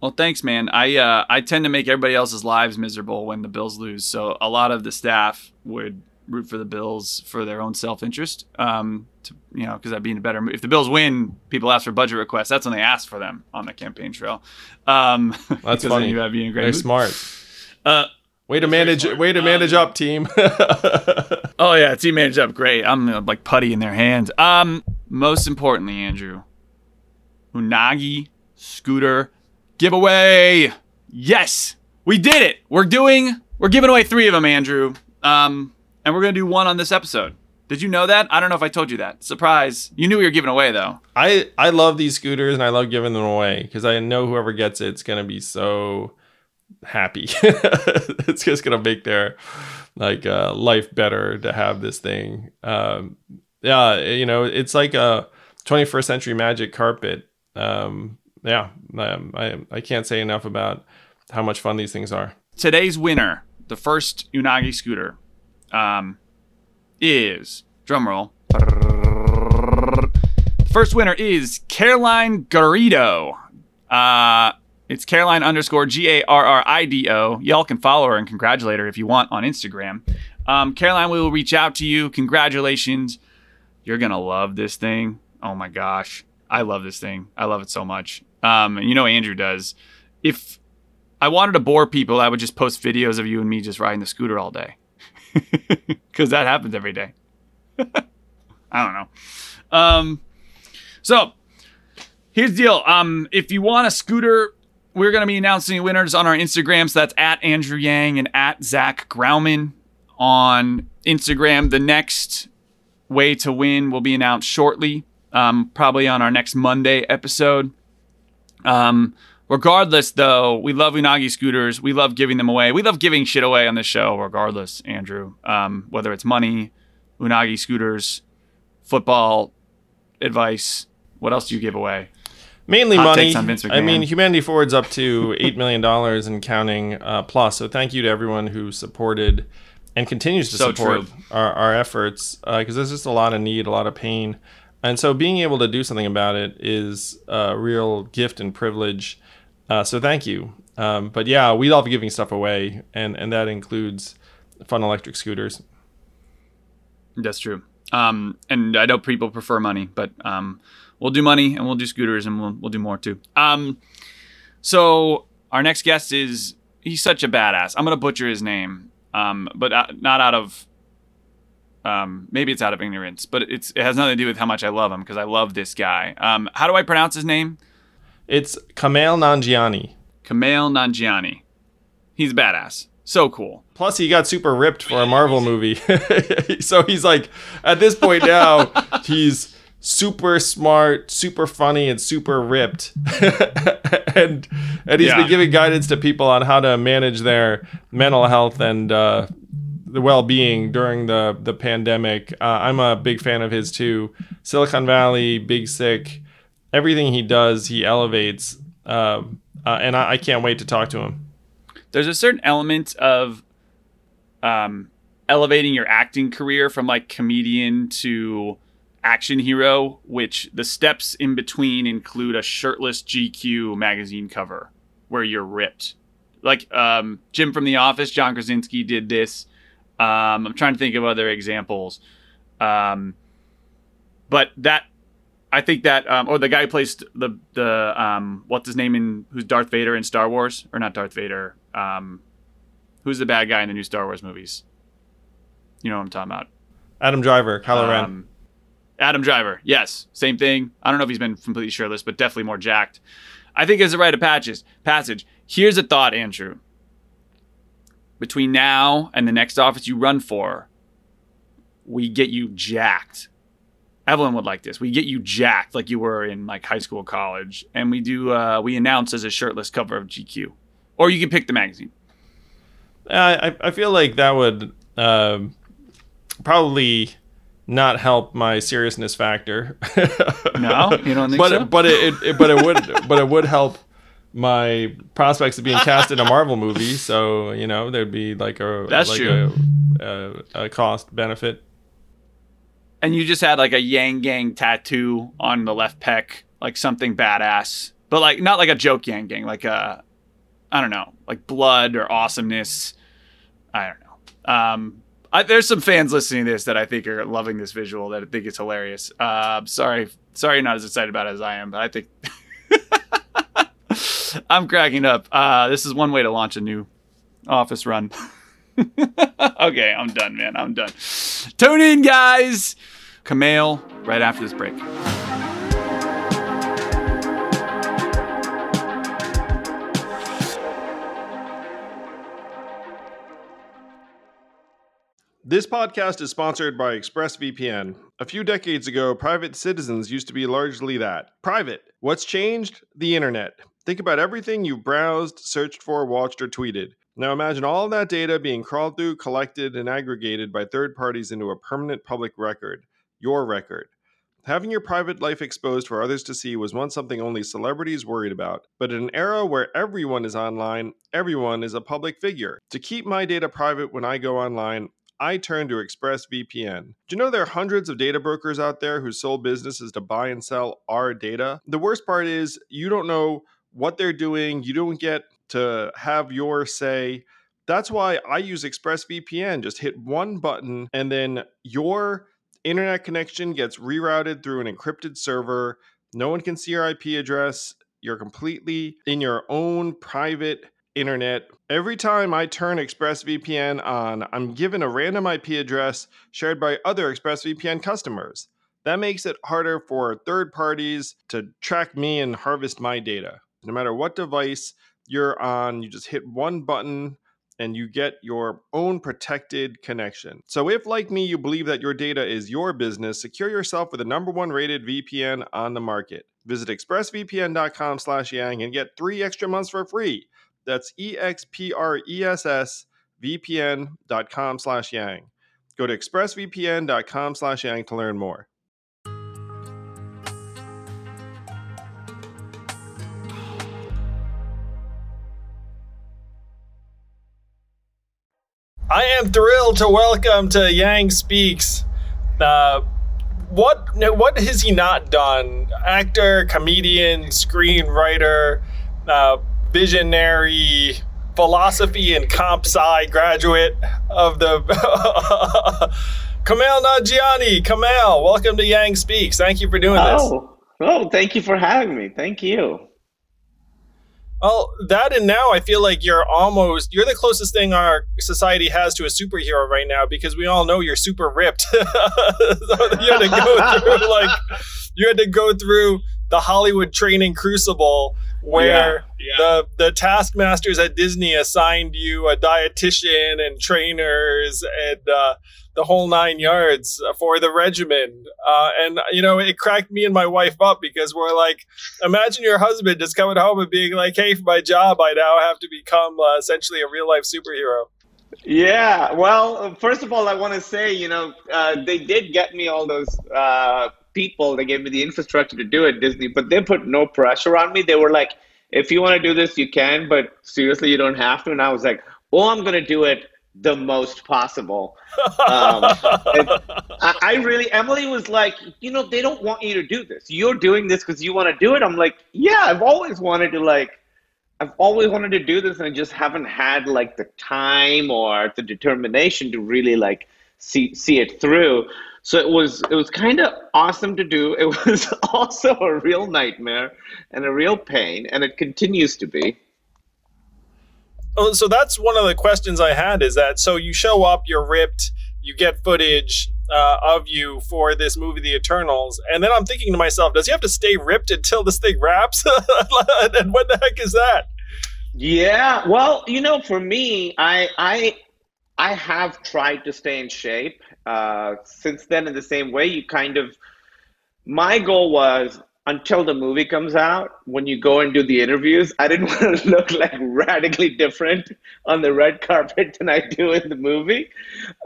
Well, thanks, man. I uh, I tend to make everybody else's lives miserable when the Bills lose, so a lot of the staff would root for the Bills for their own self interest. Um, to, you know, because that'd be in a better. If the Bills win, people ask for budget requests. That's when they ask for them on the campaign trail. Um, That's funny. You be in great Very mood. smart. Uh, way to manage. Way to manage um, up, team. oh yeah, team manage up. Great. I'm uh, like putty in their hands. Um, most importantly, Andrew, Unagi scooter giveaway. Yes, we did it. We're doing. We're giving away three of them, Andrew. Um, and we're gonna do one on this episode. Did you know that? I don't know if I told you that. Surprise! You knew we were giving away though. I I love these scooters and I love giving them away because I know whoever gets it, it's gonna be so happy. it's just gonna make their like uh, life better to have this thing. Um, yeah, you know, it's like a 21st century magic carpet. Um, yeah, um, I, I can't say enough about how much fun these things are. Today's winner, the first Unagi scooter, um, is drumroll. First winner is Caroline Garrido. Uh, it's Caroline underscore G A R R I D O. Y'all can follow her and congratulate her if you want on Instagram. Um, Caroline, we will reach out to you. Congratulations. You're going to love this thing. Oh my gosh. I love this thing. I love it so much. Um, and you know Andrew does. If I wanted to bore people, I would just post videos of you and me just riding the scooter all day, because that happens every day. I don't know. Um, so here's the deal. Um, if you want a scooter, we're going to be announcing winners on our Instagram. So that's at Andrew Yang and at Zach Graumann on Instagram. The next way to win will be announced shortly, um, probably on our next Monday episode. Um, regardless, though, we love Unagi scooters. We love giving them away. We love giving shit away on the show, regardless, Andrew. Um, whether it's money, Unagi scooters, football advice. What else do you give away? Mainly Hot money. I mean, Humanity Forward's up to $8 million and counting uh, plus. So thank you to everyone who supported and continues to so support our, our, efforts because uh, there's just a lot of need, a lot of pain. And so being able to do something about it is a real gift and privilege. Uh, so thank you. Um, but yeah, we love giving stuff away, and, and that includes fun electric scooters. That's true. Um, and I know people prefer money, but um, we'll do money and we'll do scooters and we'll, we'll do more too. Um, so our next guest is he's such a badass. I'm gonna butcher his name, um, but uh, not out of um, maybe it's out of ignorance, but it's it has nothing to do with how much I love him because I love this guy. Um, how do I pronounce his name? It's Kumail Nanjiani. Kumail Nanjiani. He's badass. So cool. Plus, he got super ripped for a Marvel movie. so he's like, at this point now, he's super smart, super funny, and super ripped. and and he's yeah. been giving guidance to people on how to manage their mental health and uh, the well-being during the the pandemic. Uh, I'm a big fan of his too. Silicon Valley, Big Sick, everything he does, he elevates, uh, uh, and I, I, can't wait to talk to him. There's a certain element of um, elevating your acting career from like comedian to action hero, which the steps in between include a shirtless GQ magazine cover where you're ripped. Like um, Jim from The Office, John Krasinski did this. Um, I'm trying to think of other examples. Um, but that, I think that, um, or the guy who plays the the um, what's his name in who's Darth Vader in Star Wars, or not Darth Vader. Um, who's the bad guy in the new Star Wars movies? You know what I'm talking about. Adam Driver, Kylo Ren. Um, Adam Driver, yes, same thing. I don't know if he's been completely shirtless, but definitely more jacked. I think as a rite of patches, passage. Here's a thought, Andrew. Between now and the next office you run for, we get you jacked. Evelyn would like this. We get you jacked like you were in like high school, college, and we do. Uh, we announce as a shirtless cover of GQ, or you can pick the magazine. I I feel like that would uh, probably not help my seriousness factor. no, you don't think but, so. But it, it, but it would but it would help my prospects of being cast in a Marvel movie. So you know there'd be like a that's like true a, a, a, cost benefit. And you just had like a Yang Gang tattoo on the left pec, like something badass, but like not like a joke Yang Gang, like a I don't know, like blood or awesomeness. I don't know. Um, I, there's some fans listening to this that I think are loving this visual that I think it's hilarious. Uh, sorry, sorry, you're not as excited about it as I am, but I think I'm cracking up. Uh, this is one way to launch a new office run. okay, I'm done, man. I'm done. Tune in, guys. Kumail, right after this break. This podcast is sponsored by ExpressVPN. A few decades ago, private citizens used to be largely that private. What's changed? The internet. Think about everything you've browsed, searched for, watched, or tweeted. Now imagine all that data being crawled through, collected, and aggregated by third parties into a permanent public record your record. Having your private life exposed for others to see was once something only celebrities worried about. But in an era where everyone is online, everyone is a public figure. To keep my data private when I go online, I turn to ExpressVPN. Do you know there are hundreds of data brokers out there whose sole business is to buy and sell our data? The worst part is you don't know what they're doing, you don't get to have your say. That's why I use ExpressVPN. Just hit one button and then your internet connection gets rerouted through an encrypted server. No one can see your IP address. You're completely in your own private internet. Every time I turn ExpressVPN on, I'm given a random IP address shared by other ExpressVPN customers. That makes it harder for third parties to track me and harvest my data. No matter what device you're on, you just hit one button and you get your own protected connection. So if like me you believe that your data is your business, secure yourself with the number one rated VPN on the market. Visit expressvpn.com slash yang and get three extra months for free. That's E-X-P-R-E-S-S vpn.com slash yang. Go to expressvpn.com slash yang to learn more. I am thrilled to welcome to Yang Speaks. Uh, what what has he not done? Actor, comedian, screenwriter, uh, visionary, philosophy and comp sci graduate of the Kumail Nanjiani. Kumail, welcome to Yang Speaks. Thank you for doing this. Oh, oh, thank you for having me. Thank you. Well, that and now I feel like you're almost you're the closest thing our society has to a superhero right now because we all know you're super ripped. so you had to go through like you had to go through the Hollywood training crucible where yeah, yeah. the the taskmasters at Disney assigned you a dietitian and trainers and uh, the whole nine yards for the regimen. Uh, and, you know, it cracked me and my wife up because we're like, imagine your husband just coming home and being like, hey, for my job, I now have to become uh, essentially a real life superhero. Yeah. Well, first of all, I want to say, you know, uh, they did get me all those uh, people. They gave me the infrastructure to do it, Disney, but they put no pressure on me. They were like, if you want to do this, you can, but seriously, you don't have to. And I was like, oh, I'm going to do it the most possible. Um, I, I, really, Emily was like, you know, they don't want you to do this. You're doing this because you want to do it. I'm like, yeah, I've always wanted to like, I've always wanted to do this, and I just haven't had like the time or the determination to really like see see it through. So it was it was kind of awesome to do. It was also a real nightmare and a real pain, and it continues to be. Oh, so that's one of the questions I had is that so you show up, you're ripped, you get footage, uh, of you for this movie, The Eternals. And then I'm thinking to myself, does he have to stay ripped until this thing wraps? and what the heck is that? Yeah, well, you know, for me, I I I have tried to stay in shape. Uh, since then, in the same way, you kind of my goal was until the movie comes out, when you go and do the interviews, I didn't want to look like radically different on the red carpet than I do in the movie.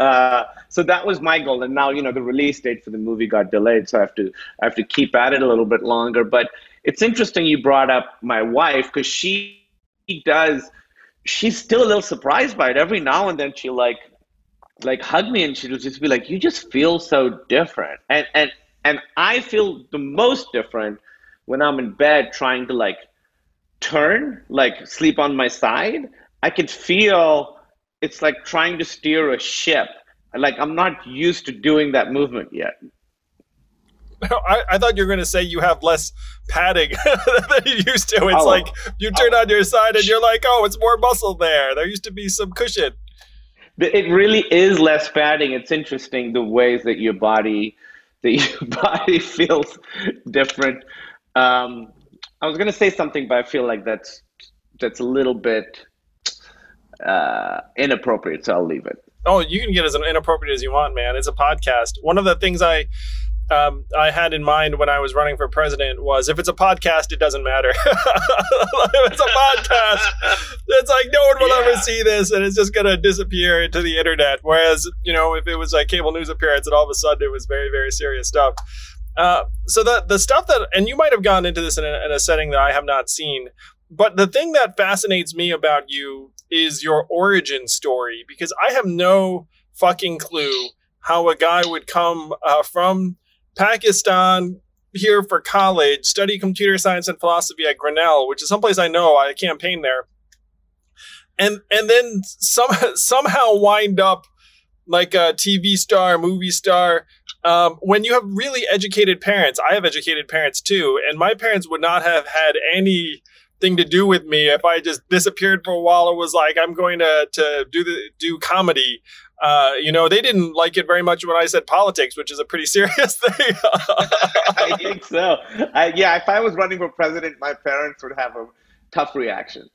Uh, so that was my goal. And now, you know, the release date for the movie got delayed, so I have to I have to keep at it a little bit longer. But it's interesting you brought up my wife because she does. She's still a little surprised by it. Every now and then, she like like hug me and she'll just be like, "You just feel so different." And and and I feel the most different when I'm in bed trying to like turn, like sleep on my side. I can feel it's like trying to steer a ship. Like I'm not used to doing that movement yet. I, I, thought you were going to say you have less padding than you used to. It's oh, like you turn oh, on your side and you're like, oh, it's more muscle there. There used to be some cushion. It really is less padding. It's interesting the ways that your body that your body feels different. Um, I was to say something, but I feel like that's that's a little bit uh, inappropriate, so I'll leave it. Oh, you can get as inappropriate as you want, man. It's a podcast. One of the things I um, I had in mind when I was running for president was if it's a podcast, it doesn't matter. if it's a podcast, it's like no one will yeah. ever see this and it's just going to disappear into the internet. Whereas, you know, if it was like cable news appearance and all of a sudden it was very, very serious stuff. Uh, so the, the stuff that, and you might have gone into this in a, in a setting that I have not seen, but the thing that fascinates me about you is your origin story because I have no fucking clue how a guy would come uh, from Pakistan here for college, study computer science and philosophy at Grinnell, which is someplace I know. I campaigned there, and and then some somehow wind up like a TV star, movie star. Um, when you have really educated parents, I have educated parents too, and my parents would not have had any thing to do with me if I just disappeared for a while or was like, I'm going to to do the do comedy uh, you know, they didn't like it very much when I said politics, which is a pretty serious thing. I think so. I, yeah, if I was running for president, my parents would have a tough reaction.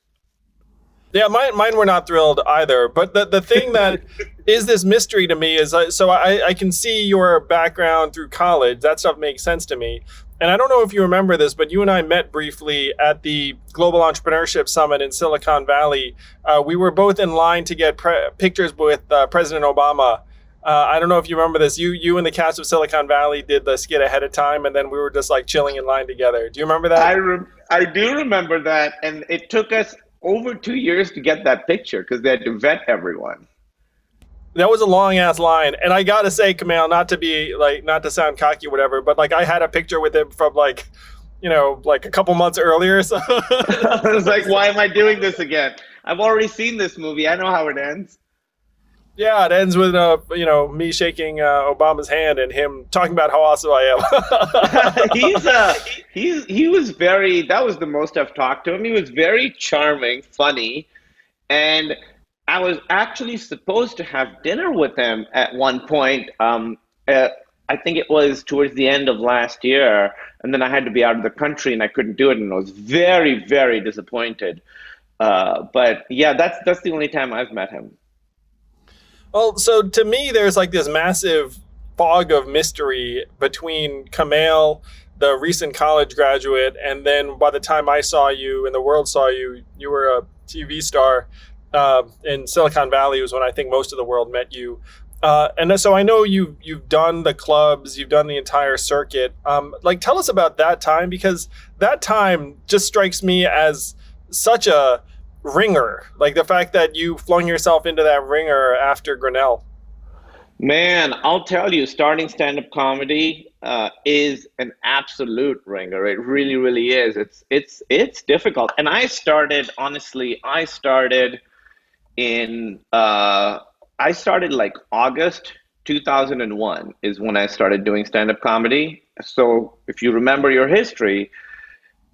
Yeah, mine, mine were not thrilled either. But the, the thing that is this mystery to me is uh, so I, I can see your background through college. That stuff makes sense to me and I don't know if you remember this, but you and I met briefly at the Global Entrepreneurship Summit in Silicon Valley. Uh, we were both in line to get pre- pictures with uh, President Obama. Uh, I don't know if you remember this. You you and the cast of Silicon Valley did the skit ahead of time, and then we were just like chilling in line together. Do you remember that? I re- I do remember that, and it took us over two years to get that picture because they had to vet everyone that was a long ass line. And I gotta say, Kamal, not to be like, not to sound cocky or whatever, but like I had a picture with him from like, you know, like a couple months earlier. So I was like, why am I doing this again? I've already seen this movie. I know how it ends. Yeah, it ends with uh, you know me shaking uh, Obama's hand and him talking about how awesome I am. he's uh, he's he was very. That was the most I've talked to him. He was very charming, funny, and I was actually supposed to have dinner with him at one point. Um, uh, I think it was towards the end of last year, and then I had to be out of the country and I couldn't do it, and I was very, very disappointed. Uh, but yeah, that's that's the only time I've met him. Well, so to me, there's like this massive fog of mystery between Kumail, the recent college graduate, and then by the time I saw you and the world saw you, you were a TV star uh, in Silicon Valley was when I think most of the world met you. Uh, and so I know you you've done the clubs, you've done the entire circuit. Um, like, tell us about that time because that time just strikes me as such a wringer. Like the fact that you flung yourself into that wringer after Grinnell. Man, I'll tell you, starting stand-up comedy uh, is an absolute wringer. It really, really is. It's it's it's difficult. And I started honestly. I started in uh, I started like August 2001 is when I started doing stand up comedy. So if you remember your history,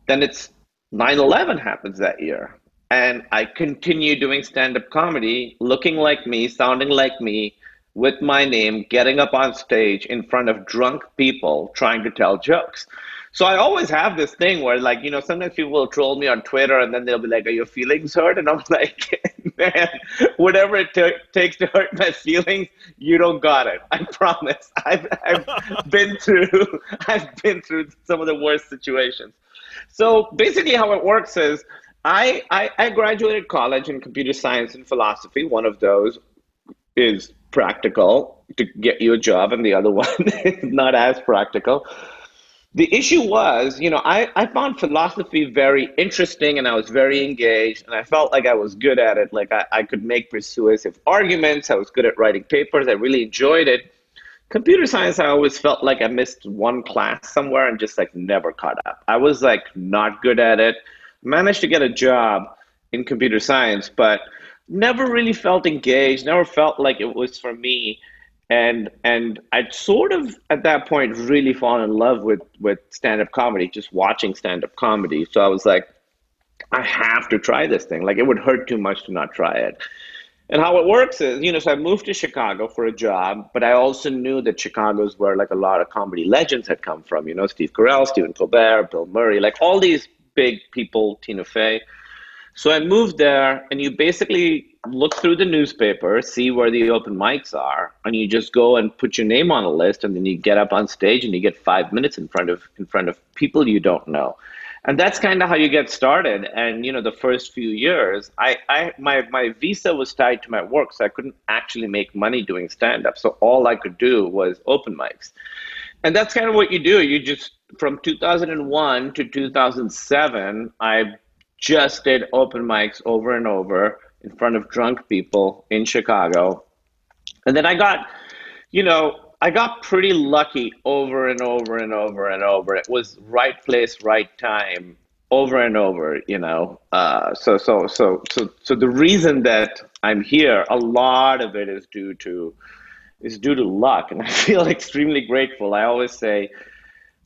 then it's 9 11 happens that year. And I continue doing stand up comedy, looking like me, sounding like me, with my name, getting up on stage in front of drunk people trying to tell jokes. So I always have this thing where, like, you know, sometimes people will troll me on Twitter and then they'll be like, Are your feelings hurt? And I'm like, Man, whatever it t- takes to hurt my feelings, you don't got it. I promise. I've, I've been through, I've been through some of the worst situations. So basically, how it works is I, I, I graduated college in computer science and philosophy. One of those is practical to get you a job, and the other one is not as practical the issue was, you know, I, I found philosophy very interesting and I was very engaged and I felt like I was good at it. Like I, I could make persuasive arguments. I was good at writing papers. I really enjoyed it. Computer science, I always felt like I missed one class somewhere and just like never caught up. I was like not good at it. Managed to get a job in computer science, but never really felt engaged, never felt like it was for me and and I'd sort of at that point really fallen in love with with stand up comedy, just watching stand up comedy. So I was like, I have to try this thing. Like it would hurt too much to not try it. And how it works is, you know, so I moved to Chicago for a job, but I also knew that Chicago's where like a lot of comedy legends had come from. You know, Steve Carell, Stephen Colbert, Bill Murray, like all these big people, Tina Fey. So I moved there, and you basically look through the newspaper, see where the open mics are, and you just go and put your name on a list, and then you get up on stage and you get five minutes in front of in front of people you don't know. And that's kind of how you get started. And you know, the first few years, I, I my my visa was tied to my work, so I couldn't actually make money doing stand up. So all I could do was open mics. And that's kind of what you do. You just from 2001 to 2007, I just did open mics over and over in front of drunk people in Chicago. And then I got, you know, I got pretty lucky over and over and over and over. It was right place, right time, over and over. You know, uh, so so so so so the reason that I'm here, a lot of it is due to is due to luck, and I feel extremely grateful. I always say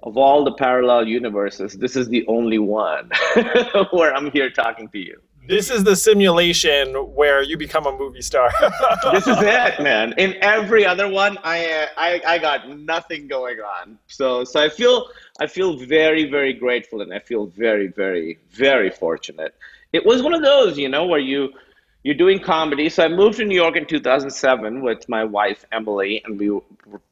of all the parallel universes, this is the only one where I'm here talking to you. This is the simulation where you become a movie star. this is it, man. In every other one, I, uh, I I got nothing going on. So so I feel I feel very very grateful, and I feel very very very fortunate. It was one of those, you know, where you you're doing comedy. So I moved to New York in 2007 with my wife Emily, and we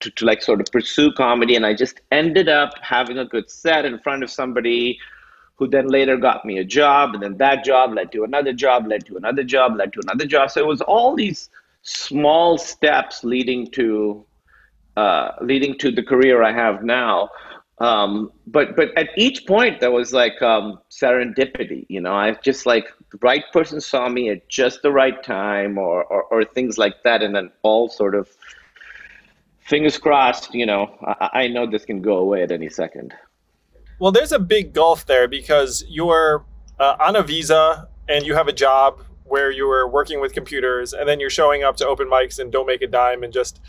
to, to like sort of pursue comedy. And I just ended up having a good set in front of somebody who then later got me a job, and then that job led to another job, led to another job, led to another job. So it was all these small steps leading to uh, leading to the career I have now. Um, but but at each point there was like um, serendipity. You know, I just like the right person saw me at just the right time, or, or or things like that, and then all sort of fingers crossed. You know, I, I know this can go away at any second. Well, there's a big gulf there because you're uh, on a visa and you have a job where you are working with computers, and then you're showing up to open mics and don't make a dime and just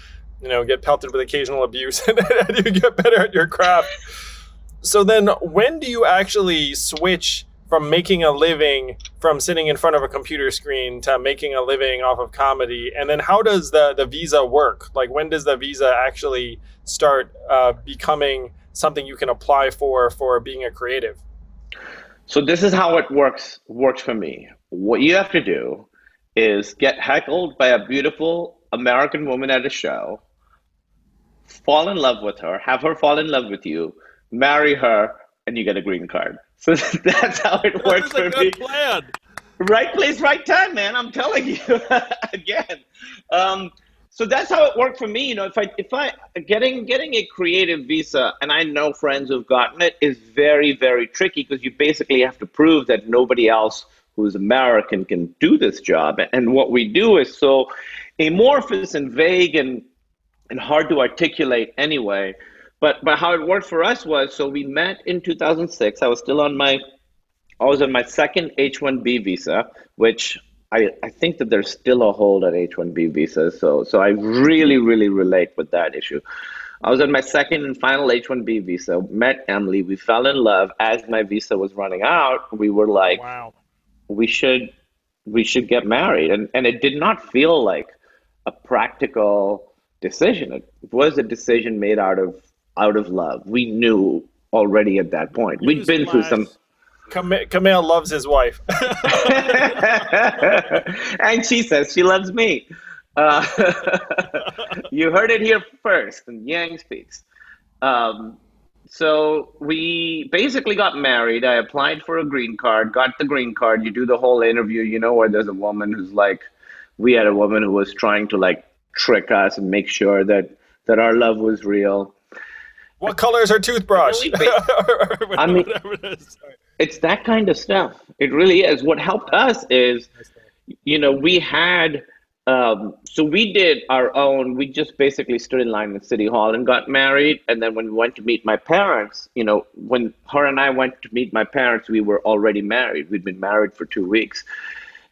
you know, get pelted with occasional abuse and you get better at your craft. So then when do you actually switch from making a living from sitting in front of a computer screen to making a living off of comedy? And then how does the, the visa work? Like when does the visa actually start uh, becoming something you can apply for for being a creative? So this is how it works works for me. What you have to do is get heckled by a beautiful American woman at a show fall in love with her, have her fall in love with you, marry her, and you get a green card. So that's how it works for me. Plan. Right place, right time, man. I'm telling you again. Um, so that's how it worked for me. You know, if I if I getting getting a creative visa, and I know friends who've gotten it, is very very tricky because you basically have to prove that nobody else who's American can do this job. And what we do is so amorphous and vague and and hard to articulate anyway. But but how it worked for us was so we met in 2006. I was still on my I was on my second H1B visa, which I, I think that there's still a hold on H1B visas. So so I really really relate with that issue. I was on my second and final H1B visa. Met Emily. We fell in love as my visa was running out. We were like, wow, we should we should get married, and and it did not feel like a practical decision. It was a decision made out of out of love. We knew already at that point. We'd been through some. Kumail loves his wife, and she says she loves me. Uh, you heard it here first, and Yang speaks. Um, so we basically got married. I applied for a green card, got the green card. You do the whole interview, you know, where there's a woman who's like, we had a woman who was trying to like trick us and make sure that that our love was real. What color is her toothbrush? I mean, it's that kind of stuff. It really is. What helped us is, you know, we had um, so we did our own. We just basically stood in line in City Hall and got married. And then when we went to meet my parents, you know, when her and I went to meet my parents, we were already married. We'd been married for two weeks.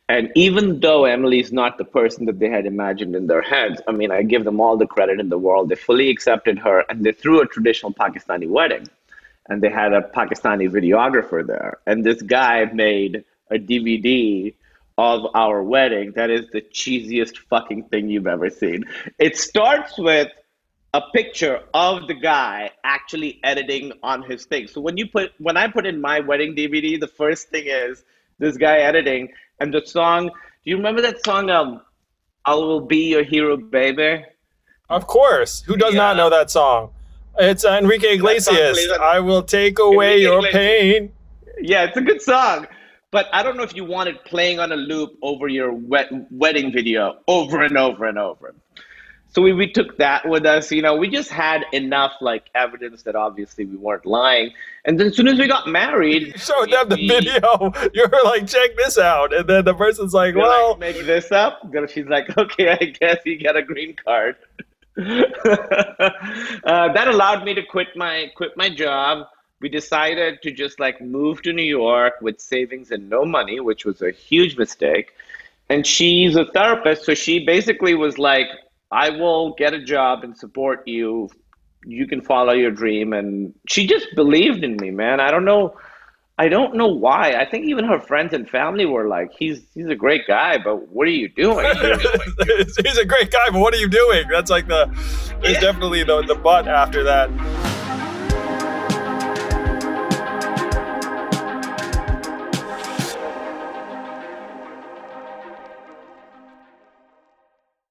And even though Emily's not the person that they had imagined in their heads, I mean, I give them all the credit in the world. They fully accepted her and they threw a traditional Pakistani wedding. And they had a Pakistani videographer there. And this guy made a DVD of our wedding that is the cheesiest fucking thing you've ever seen. It starts with a picture of the guy actually editing on his thing. So when you put when I put in my wedding DVD, the first thing is this guy editing and the song. Do you remember that song um I will be your hero baby? Of course. Who does yeah. not know that song? It's Enrique Iglesias. I will take away Enrique your Iglesias. pain. Yeah, it's a good song. But I don't know if you want it playing on a loop over your wet, wedding video over and over and over. So we, we took that with us. You know, we just had enough like evidence that obviously we weren't lying. And then as soon as we got married, you showed them the video. You're like, check this out. And then the person's like, well, like, make this up. She's like, okay, I guess you get a green card. uh, that allowed me to quit my quit my job we decided to just like move to New York with savings and no money, which was a huge mistake. And she's a therapist, so she basically was like, I will get a job and support you. You can follow your dream. And she just believed in me, man. I don't know. I don't know why. I think even her friends and family were like, "He's he's a great guy, but what are you doing?" he's a great guy, but what are you doing? That's like the. There's yeah. definitely the the butt after that.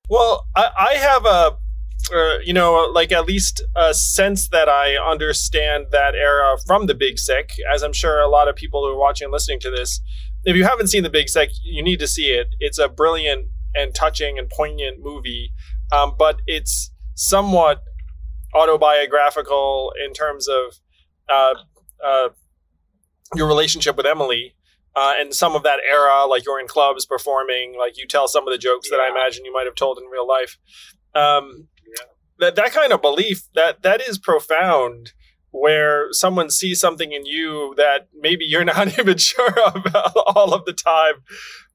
Well, I, I have a, uh, you know, like at least a sense that I understand that era from The Big Sick, as I'm sure a lot of people who are watching and listening to this, if you haven't seen The Big Sick, you need to see it. It's a brilliant and touching and poignant movie, um, but it's somewhat autobiographical in terms of uh, uh, your relationship with Emily uh, and some of that era, like you're in clubs performing, like you tell some of the jokes yeah. that I imagine you might have told in real life. Um, That that kind of belief that that is profound. Where someone sees something in you that maybe you're not even sure about all of the time,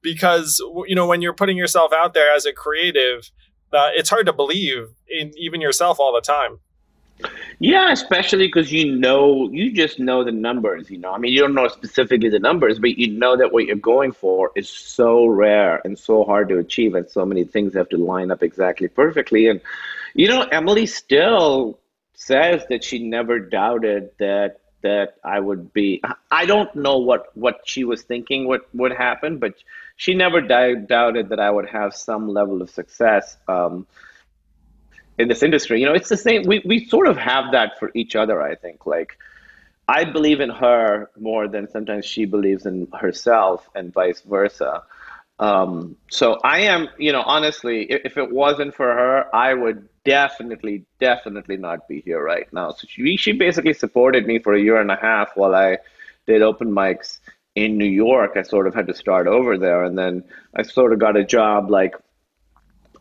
because you know when you're putting yourself out there as a creative, uh, it's hard to believe in even yourself all the time. Yeah, especially because you know, you just know the numbers. You know, I mean, you don't know specifically the numbers, but you know that what you're going for is so rare and so hard to achieve, and so many things have to line up exactly perfectly. And you know, Emily still says that she never doubted that that I would be. I don't know what what she was thinking would would happen, but she never doubted that I would have some level of success. Um, in this industry you know it's the same we, we sort of have that for each other i think like i believe in her more than sometimes she believes in herself and vice versa um, so i am you know honestly if, if, it wasn't for her i would definitely definitely not be here right now. So she, she basically supported me for a year and a half while i did open mics in new york. I sort of had to start over there. And then i sort of got a job like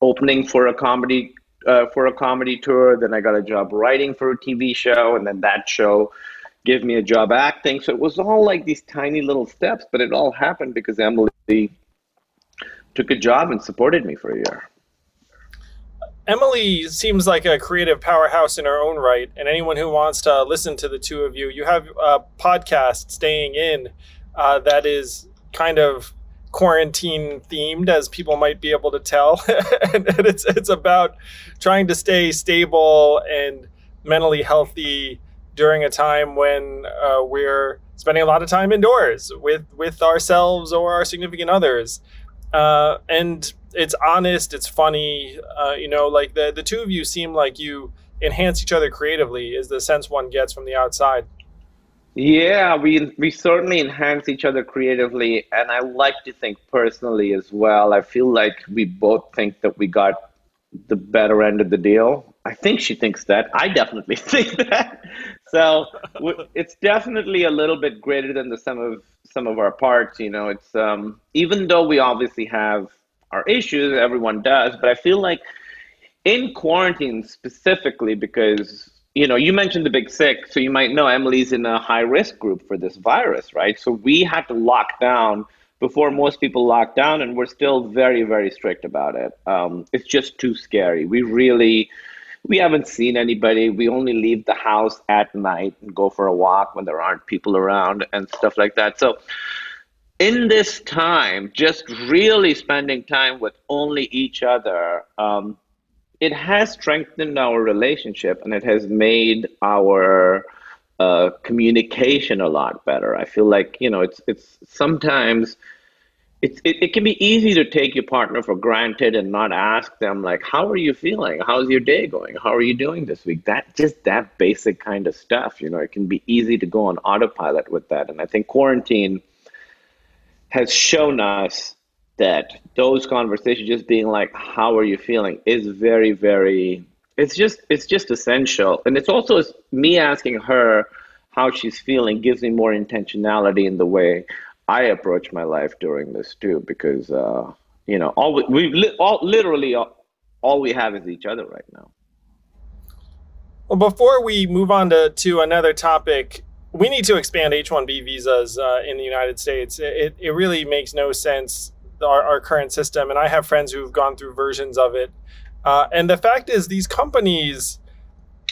opening for a comedy uh, for a comedy tour. Then I got a job writing for a TV show, and then that show gave me a job acting. So it was all like these tiny little steps, but it all happened because Emily took a job and supported me for a year. Emily seems like a creative powerhouse in her own right, and anyone who wants to listen to the two of you, you have a podcast, Staying In, uh, that is kind of quarantine themed, as people might be able to tell, and, and it's it's about trying to stay stable and mentally healthy during a time when uh, we're spending a lot of time indoors with with ourselves or our significant others. Uh, and it's honest, it's funny. Uh, you know, like the the two of you seem like you enhance each other creatively. Is the sense one gets from the outside. Yeah, we we certainly enhance each other creatively, and I like to think personally as well. I feel like we both think that we got the better end of the deal. I think she thinks that. I definitely think that. So it's definitely a little bit greater than the sum of some of our parts. You know, it's um, even though we obviously have our issues, everyone does, but I feel like in quarantine specifically because you know you mentioned the big sick, so you might know Emily's in a high risk group for this virus, right? So we had to lock down before most people lock down, and we're still very very strict about it. Um, it's just too scary. We really we haven't seen anybody. We only leave the house at night and go for a walk when there aren't people around and stuff like that. So, in this time, just really spending time with only each other, um, it has strengthened our relationship and it has made our uh, communication a lot better. I feel like you know it's it's sometimes it's, it, it can be easy to take your partner for granted and not ask them like how are you feeling? How's your day going? How are you doing this week? That just that basic kind of stuff you know it can be easy to go on autopilot with that. And i think quarantine has shown us that those conversations just being like how are you feeling? is very very it's just it's just essential. And it's also me asking her how she's feeling gives me more intentionality in the way I approach my life during this too, because uh, you know, all we, we li- all literally all, all we have is each other right now. Well, before we move on to, to another topic, we need to expand H-1B visas uh, in the United States. It, it really makes no sense our, our current system, and I have friends who've gone through versions of it. Uh, and the fact is, these companies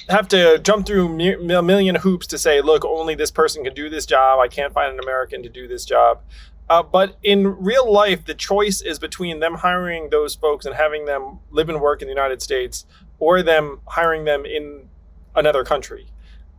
have to jump through a million hoops to say, look, only this person can do this job. I can't find an American to do this job. Uh, but in real life, the choice is between them hiring those folks and having them live and work in the United States or them hiring them in another country.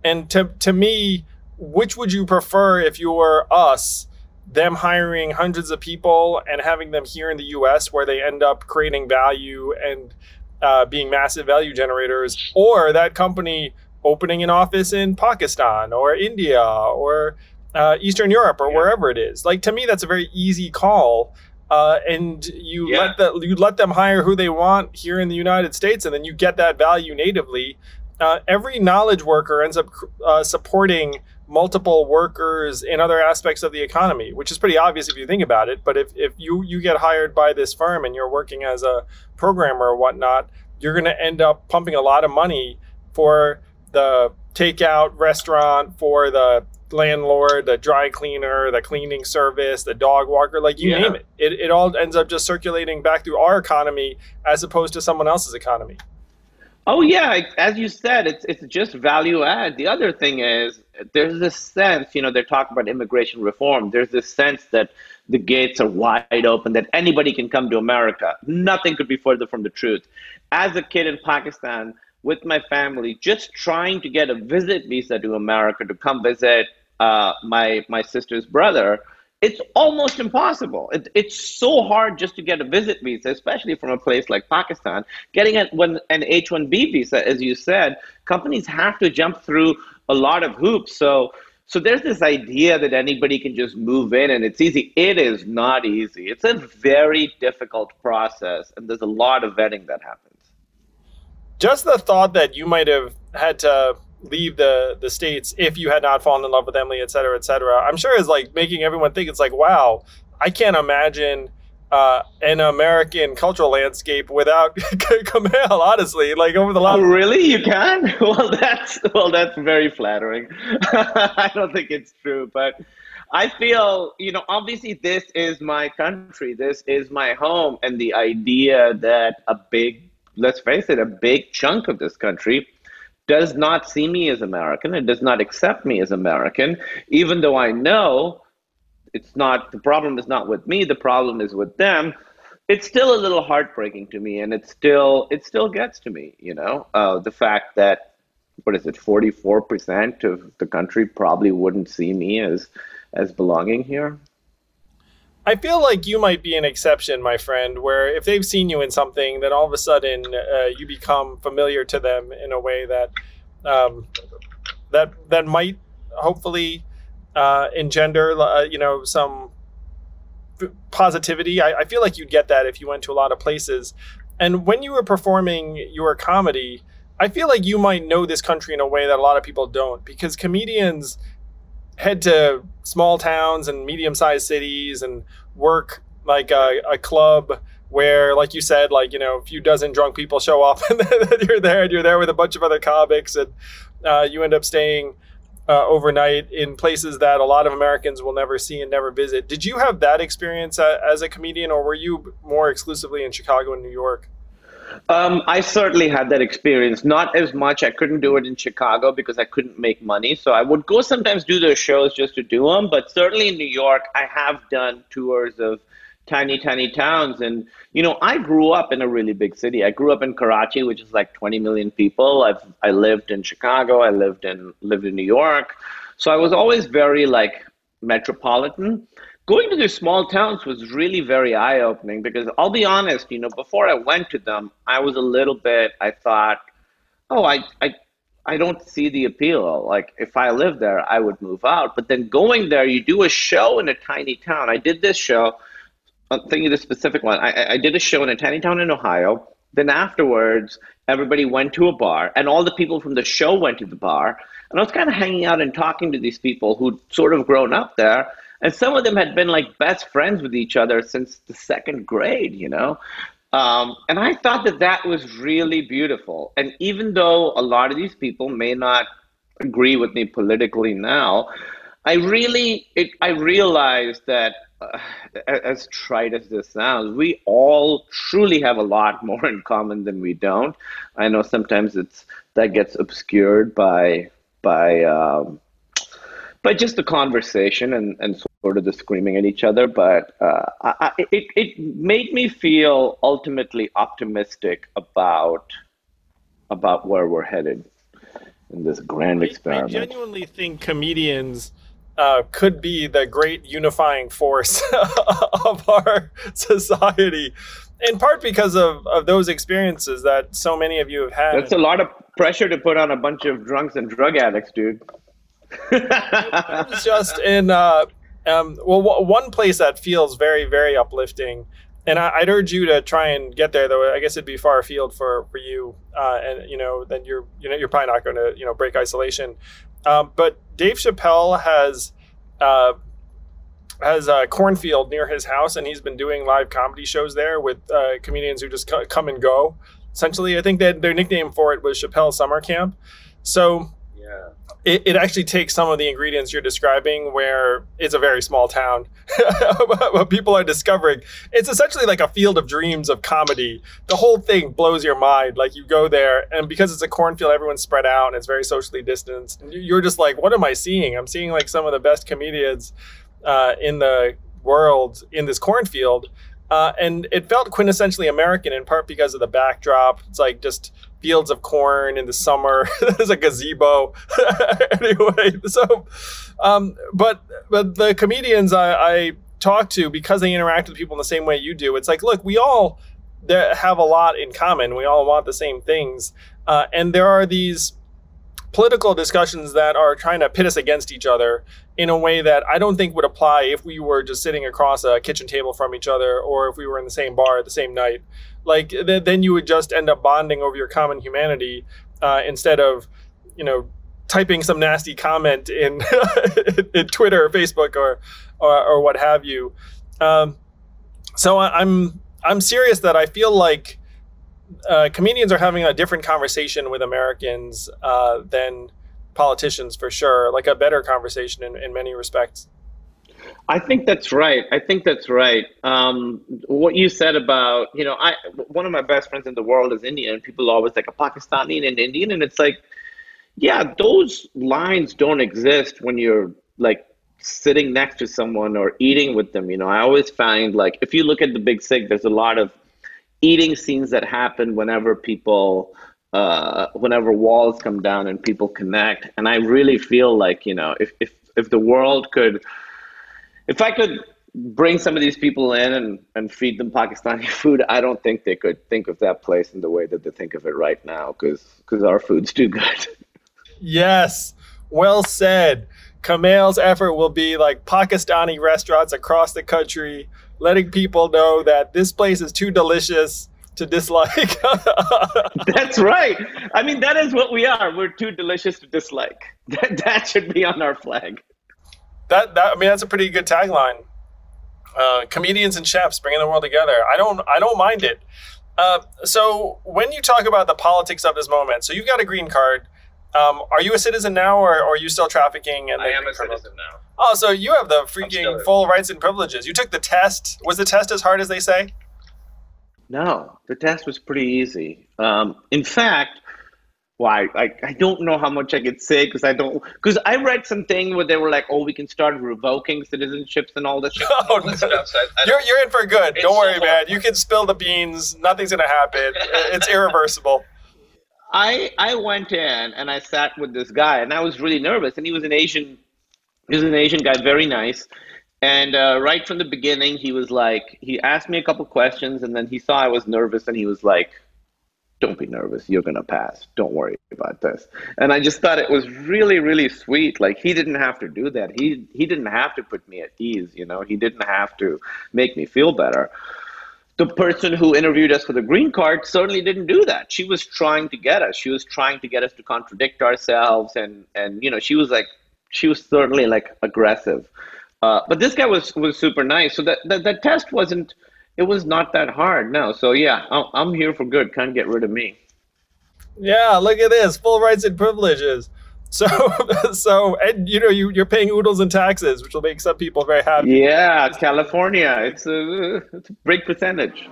And to, to me, which would you prefer if you were us, them hiring hundreds of people and having them here in the US where they end up creating value and uh, being massive value generators, or that company opening an office in Pakistan or India or uh, Eastern Europe or yeah. wherever it is. Like to me, that's a very easy call. Uh, and you yeah. let the, you let them hire who they want here in the United States, and then you get that value natively. Uh, every knowledge worker ends up uh, supporting multiple workers in other aspects of the economy, which is pretty obvious if you think about it. But if, if you, you get hired by this firm and you're working as a programmer or whatnot, you're going to end up pumping a lot of money for the takeout restaurant, for the landlord, the dry cleaner, the cleaning service, the dog walker, like you yeah. name it. it. It all ends up just circulating back through our economy as opposed to someone else's economy. Oh yeah, as you said, it's it's just value add. The other thing is there's this sense, you know, they're talking about immigration reform. There's this sense that the gates are wide open, that anybody can come to America. Nothing could be further from the truth. As a kid in Pakistan with my family, just trying to get a visit visa to America to come visit uh, my my sister's brother it's almost impossible. It, it's so hard just to get a visit visa, especially from a place like Pakistan. Getting an, an H 1B visa, as you said, companies have to jump through a lot of hoops. So, so there's this idea that anybody can just move in and it's easy. It is not easy. It's a very difficult process, and there's a lot of vetting that happens. Just the thought that you might have had to leave the the states if you had not fallen in love with Emily, et cetera, et cetera. I'm sure is like making everyone think it's like, wow, I can't imagine uh, an American cultural landscape without Kumail. Honestly, like over the last. Oh, really? You can? Well, that's well, that's very flattering. I don't think it's true, but. I feel, you know, obviously this is my country, this is my home, and the idea that a big, let's face it, a big chunk of this country does not see me as American and does not accept me as American, even though I know it's not the problem is not with me. The problem is with them. It's still a little heartbreaking to me, and it still it still gets to me. You know, uh, the fact that what is it, forty four percent of the country probably wouldn't see me as as belonging here. I feel like you might be an exception, my friend, where if they've seen you in something, then all of a sudden uh, you become familiar to them in a way that um, that that might hopefully uh, engender, uh, you know, some positivity. I, I feel like you'd get that if you went to a lot of places. And when you were performing your comedy, I feel like you might know this country in a way that a lot of people don't, because comedians head to small towns and medium-sized cities and work like a, a club where, like you said, like you know, a few dozen drunk people show up and you're there and you're there with a bunch of other comics and uh, you end up staying uh, overnight in places that a lot of Americans will never see and never visit. Did you have that experience uh, as a comedian, or were you more exclusively in Chicago and New York? Um, I certainly had that experience. Not as much. I couldn't do it in Chicago because I couldn't make money. So I would go sometimes do those shows just to do them. But certainly in New York, I have done tours of tiny, tiny towns. And, you know, I grew up in a really big city. I grew up in Karachi, which is like 20 million people. I've, I lived in Chicago. I lived in, lived in New York. So I was always very like metropolitan. Going to these small towns was really very eye opening because I'll be honest, you know, before I went to them, I was a little bit, I thought, oh, I, I, I don't see the appeal. Like if I lived there, I would move out. But then going there, you do a show in a tiny town. I did this show I'm thinking of the specific one. I, I did a show in a tiny town in Ohio. Then afterwards, everybody went to a bar, and all the people from the show went to the bar. And I was kind of hanging out and talking to these people who'd sort of grown up there. And some of them had been like best friends with each other since the second grade, you know? Um, and I thought that that was really beautiful. And even though a lot of these people may not agree with me politically now, I really, it, I realized that uh, as trite as this sounds, we all truly have a lot more in common than we don't. I know sometimes it's that gets obscured by by um, by just the conversation and, and sort of the screaming at each other. But uh, I, it it made me feel ultimately optimistic about about where we're headed in this grand experiment. I genuinely think comedians uh, could be the great unifying force of our society in part because of, of those experiences that so many of you have had. That's a lot of pressure to put on a bunch of drunks and drug addicts, dude. It was just in, uh, um, well, w- one place that feels very, very uplifting. And I, would urge you to try and get there, though. I guess it'd be far afield for for you, uh, and you know, then you're you know you're probably not going to you know break isolation. Um, but Dave Chappelle has uh, has a cornfield near his house, and he's been doing live comedy shows there with uh, comedians who just come and go. Essentially, I think that their nickname for it was Chappelle Summer Camp. So yeah. It, it actually takes some of the ingredients you're describing where it's a very small town. What people are discovering it's essentially like a field of dreams of comedy. The whole thing blows your mind. Like you go there and because it's a cornfield everyone's spread out and it's very socially distanced. You're just like what am i seeing? I'm seeing like some of the best comedians uh, in the world in this cornfield. Uh, and it felt quintessentially American in part because of the backdrop. It's like just fields of corn in the summer. There's a gazebo. anyway, so, um, but but the comedians I, I talk to because they interact with people in the same way you do. It's like, look, we all have a lot in common. We all want the same things, uh, and there are these political discussions that are trying to pit us against each other in a way that I don't think would apply if we were just sitting across a kitchen table from each other or if we were in the same bar at the same night. Like th- then you would just end up bonding over your common humanity uh, instead of, you know, typing some nasty comment in, in Twitter or Facebook or, or, or what have you. Um, so I'm I'm serious that I feel like uh, comedians are having a different conversation with Americans uh, than politicians for sure, like a better conversation in, in many respects. I think that's right. I think that's right. Um, what you said about, you know, I one of my best friends in the world is Indian, and people always like a Pakistani and an Indian, and it's like, yeah, those lines don't exist when you're like sitting next to someone or eating with them. You know, I always find like if you look at the Big Sick, there's a lot of eating scenes that happen whenever people uh, whenever walls come down and people connect. And I really feel like, you know, if, if, if the world could, if I could bring some of these people in and, and feed them Pakistani food, I don't think they could think of that place in the way that they think of it right now because our food's too good. Yes, well said. Kumail's effort will be like Pakistani restaurants across the country, letting people know that this place is too delicious to dislike. That's right. I mean, that is what we are. We're too delicious to dislike. That, that should be on our flag. That, that I mean, that's a pretty good tagline. Uh, comedians and chefs bringing the world together. I don't, I don't mind it. Uh, so when you talk about the politics of this moment, so you've got a green card. Um, are you a citizen now, or, or, are you still trafficking? And I am a citizen now. Oh, so you have the freaking full rights and privileges. You took the test. Was the test as hard as they say? No, the test was pretty easy. Um, in fact, why well, I, I don't know how much I could say because I don't because I read something where they were like, oh, we can start revoking citizenships and all this shit. Oh, no. stuff. So I, I you're you're in for good. Don't worry, so man. You can spill the beans. Nothing's gonna happen. it's irreversible. I I went in and I sat with this guy and I was really nervous and he was an Asian he was an Asian guy, very nice. And uh, right from the beginning, he was like, he asked me a couple questions, and then he saw I was nervous, and he was like, "Don't be nervous. You're gonna pass. Don't worry about this." And I just thought it was really, really sweet. Like he didn't have to do that. He he didn't have to put me at ease. You know, he didn't have to make me feel better. The person who interviewed us for the green card certainly didn't do that. She was trying to get us. She was trying to get us to contradict ourselves, and and you know, she was like, she was certainly like aggressive. Uh, but this guy was was super nice. So that, that that test wasn't. It was not that hard. No. So yeah, I'm here for good. Can't get rid of me. Yeah, look at this. Full rights and privileges. So, so, and you know, you, you're paying oodles in taxes, which will make some people very happy. Yeah, California. It's a, it's a big percentage.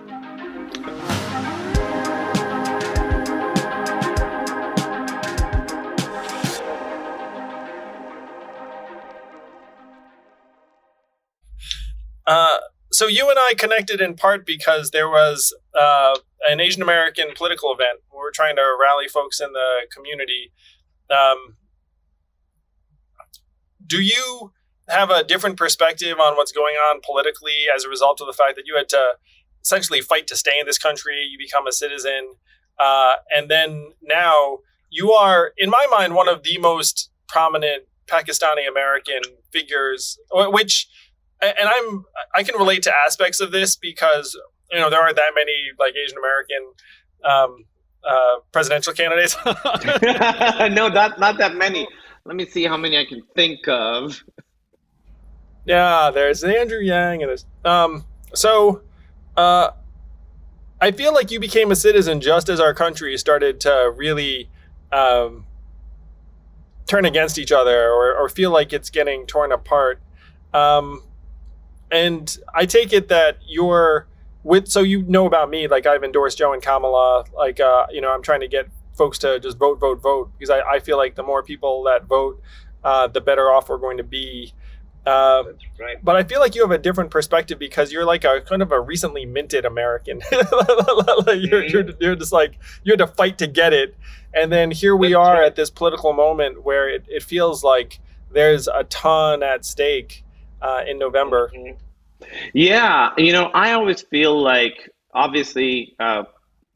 Uh, so you and I connected in part because there was uh, an Asian American political event. We were trying to rally folks in the community. Um, do you have a different perspective on what's going on politically as a result of the fact that you had to essentially fight to stay in this country? You become a citizen, uh, and then now you are, in my mind, one of the most prominent Pakistani American figures, which and I'm I can relate to aspects of this because you know there aren't that many like Asian American um, uh, presidential candidates. no, not not that many. Let me see how many I can think of. Yeah, there's Andrew Yang and there's um. So, uh, I feel like you became a citizen just as our country started to really um, turn against each other or, or feel like it's getting torn apart. Um, and I take it that you're with so you know about me like I've endorsed Joe and Kamala like uh, you know I'm trying to get folks to just vote vote vote because I, I feel like the more people that vote uh, the better off we're going to be uh, right. But I feel like you have a different perspective because you're like a kind of a recently minted American. you're, mm-hmm. you're, you're, just like you had to fight to get it, and then here we That's are right. at this political moment where it, it feels like there's a ton at stake uh, in November. Yeah, you know, I always feel like obviously uh,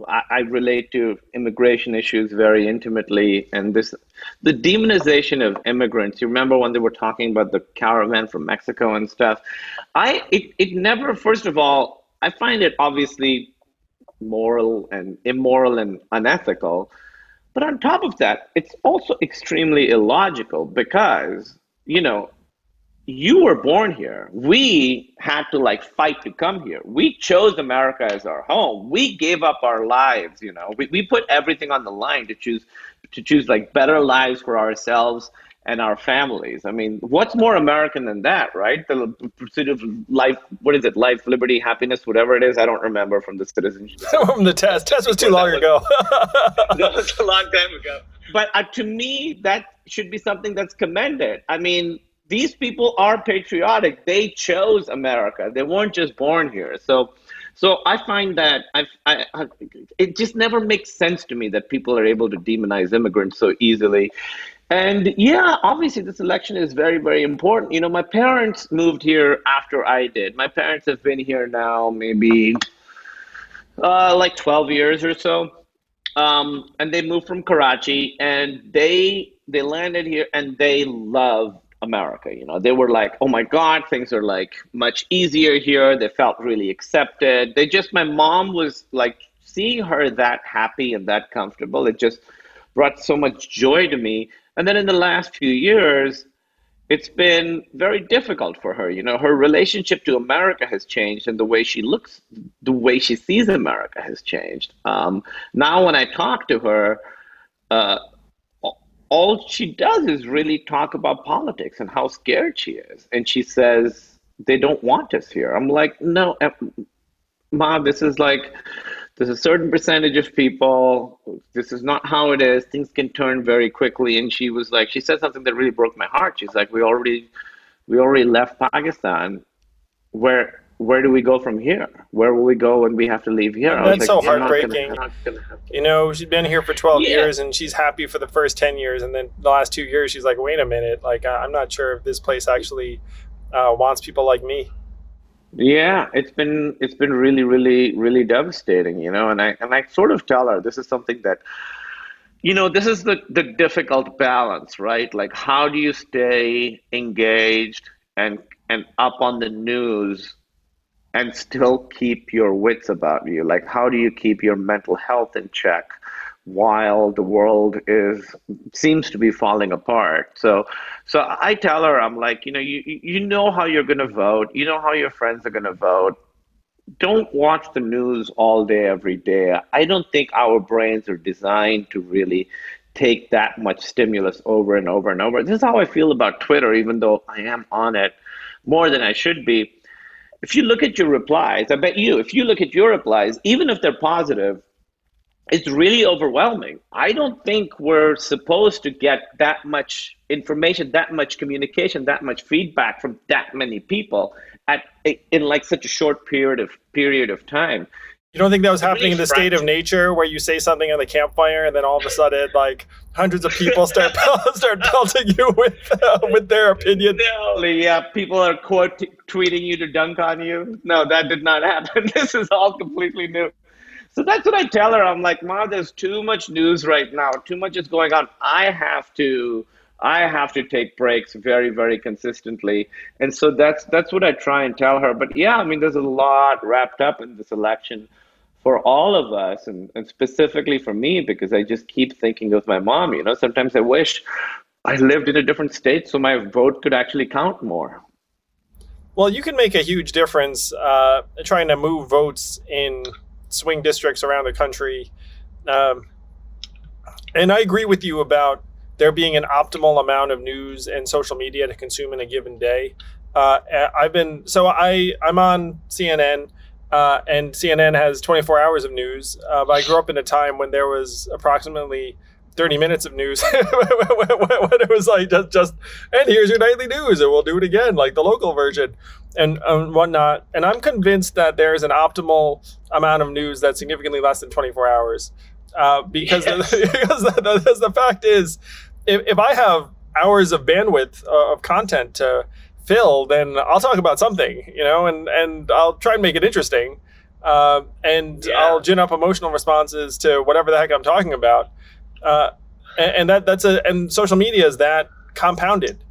I, I, relate to immigration issues very intimately, and this the demonization of immigrants. You remember when they were talking about the caravan from Mexico and stuff? I it it never. First of all, I find it obviously moral and immoral and unethical. But on top of that, it's also extremely illogical because, you know, you were born here. We had to like fight to come here. We chose America as our home. We gave up our lives, you know. We, we put everything on the line to choose to choose like better lives for ourselves and our families. I mean, what's more American than that, right? The pursuit of life, what is it? Life, liberty, happiness, whatever it is. I don't remember from the citizenship. from the test. Test was too long ago. that was a long time ago. But uh, to me, that should be something that's commended. I mean, these people are patriotic. They chose America. They weren't just born here. So, so I find that I, I, I, it just never makes sense to me that people are able to demonize immigrants so easily. And yeah, obviously, this election is very, very important. You know, my parents moved here after I did. My parents have been here now maybe uh, like 12 years or so. Um, and they moved from Karachi and they they landed here and they love America. You know, they were like, oh my God, things are like much easier here. They felt really accepted. They just, my mom was like, seeing her that happy and that comfortable, it just brought so much joy to me. And then in the last few years, it's been very difficult for her. You know, her relationship to America has changed, and the way she looks, the way she sees America has changed. Um, now, when I talk to her, uh, all she does is really talk about politics and how scared she is. And she says, they don't want us here. I'm like, no, eh, mom, this is like, there's a certain percentage of people. This is not how it is. Things can turn very quickly. And she was like, she said something that really broke my heart. She's like, we already, we already left Pakistan. Where where do we go from here? Where will we go when we have to leave here? That's like, so heartbreaking. Gonna, gonna you know, she's been here for 12 yeah. years and she's happy for the first 10 years. And then the last two years, she's like, wait a minute. Like, I'm not sure if this place actually uh, wants people like me. Yeah, it's been it's been really really really devastating, you know, and I and I sort of tell her this is something that you know, this is the the difficult balance, right? Like how do you stay engaged and and up on the news and still keep your wits about you? Like, how do you keep your mental health in check while the world is seems to be falling apart? So, so I tell her, I'm like, you know, you you know how you're going to vote, you know how your friends are going to vote. Don't watch the news all day, every day. I don't think our brains are designed to really take that much stimulus over and over and over. This is how I feel about Twitter, even though I am on it more than I should be if you look at your replies, I bet you, if you look at your replies, even if they're positive, it's really overwhelming. I don't think we're supposed to get that much information, that much communication, that much feedback from that many people at in like such a short period of period of time. You don't think that was happening in the state of nature where you say something on the campfire and then all of a sudden, like hundreds of people start start pelting you with uh, with their opinion? No, yeah, people are quote tweeting you to dunk on you. No, that did not happen. This is all completely new. So that's what I tell her. I'm like, Mom, there's too much news right now. Too much is going on. I have to. I have to take breaks very, very consistently, and so that's that's what I try and tell her. But yeah, I mean, there's a lot wrapped up in this election for all of us and, and specifically for me because i just keep thinking of my mom you know sometimes i wish i lived in a different state so my vote could actually count more. Well you can make a huge difference uh, trying to move votes in swing districts around the country. Um, and i agree with you about there being an optimal amount of news and social media to consume in a given day. Uh, i've been so i i'm on cnn uh, and CNN has 24 hours of news. Uh, but I grew up in a time when there was approximately 30 minutes of news when it was like just, just, and here's your nightly news, and we'll do it again, like the local version and um, whatnot. And I'm convinced that there's an optimal amount of news that's significantly less than 24 hours. Uh, because, yes. the, because, the, because the fact is, if, if I have hours of bandwidth uh, of content to fill, then I'll talk about something, you know, and and I'll try and make it interesting, uh, and yeah. I'll gin up emotional responses to whatever the heck I'm talking about, uh, and, and, that that's a and social media is that compounded,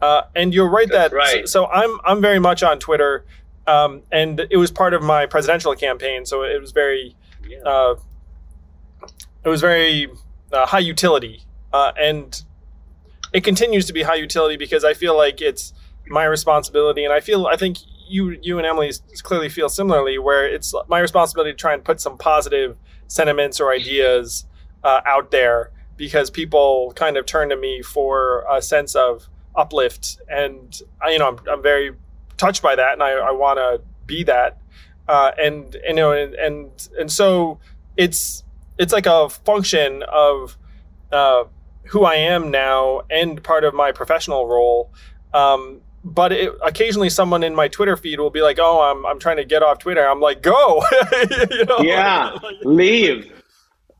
uh, and you're right that's that right. So, so, I'm I'm very much on Twitter, um, and it was part of my presidential campaign, so it was very, yeah. Uh, it was very uh, high utility, uh, and it continues to be high utility because I feel like it's my responsibility, and I feel I think you you and Emily clearly feel similarly, where it's my responsibility to try and put some positive sentiments or ideas uh, out there because people kind of turn to me for a sense of uplift, and I, you know I'm, I'm very touched by that, and I, I want to be that, uh, and, and you know and, and and so it's it's like a function of uh, who I am now and part of my professional role Um, but it, occasionally someone in my Twitter feed will be like, "Oh, I'm I'm trying to get off Twitter." I'm like, "Go!" you know? Yeah, leave.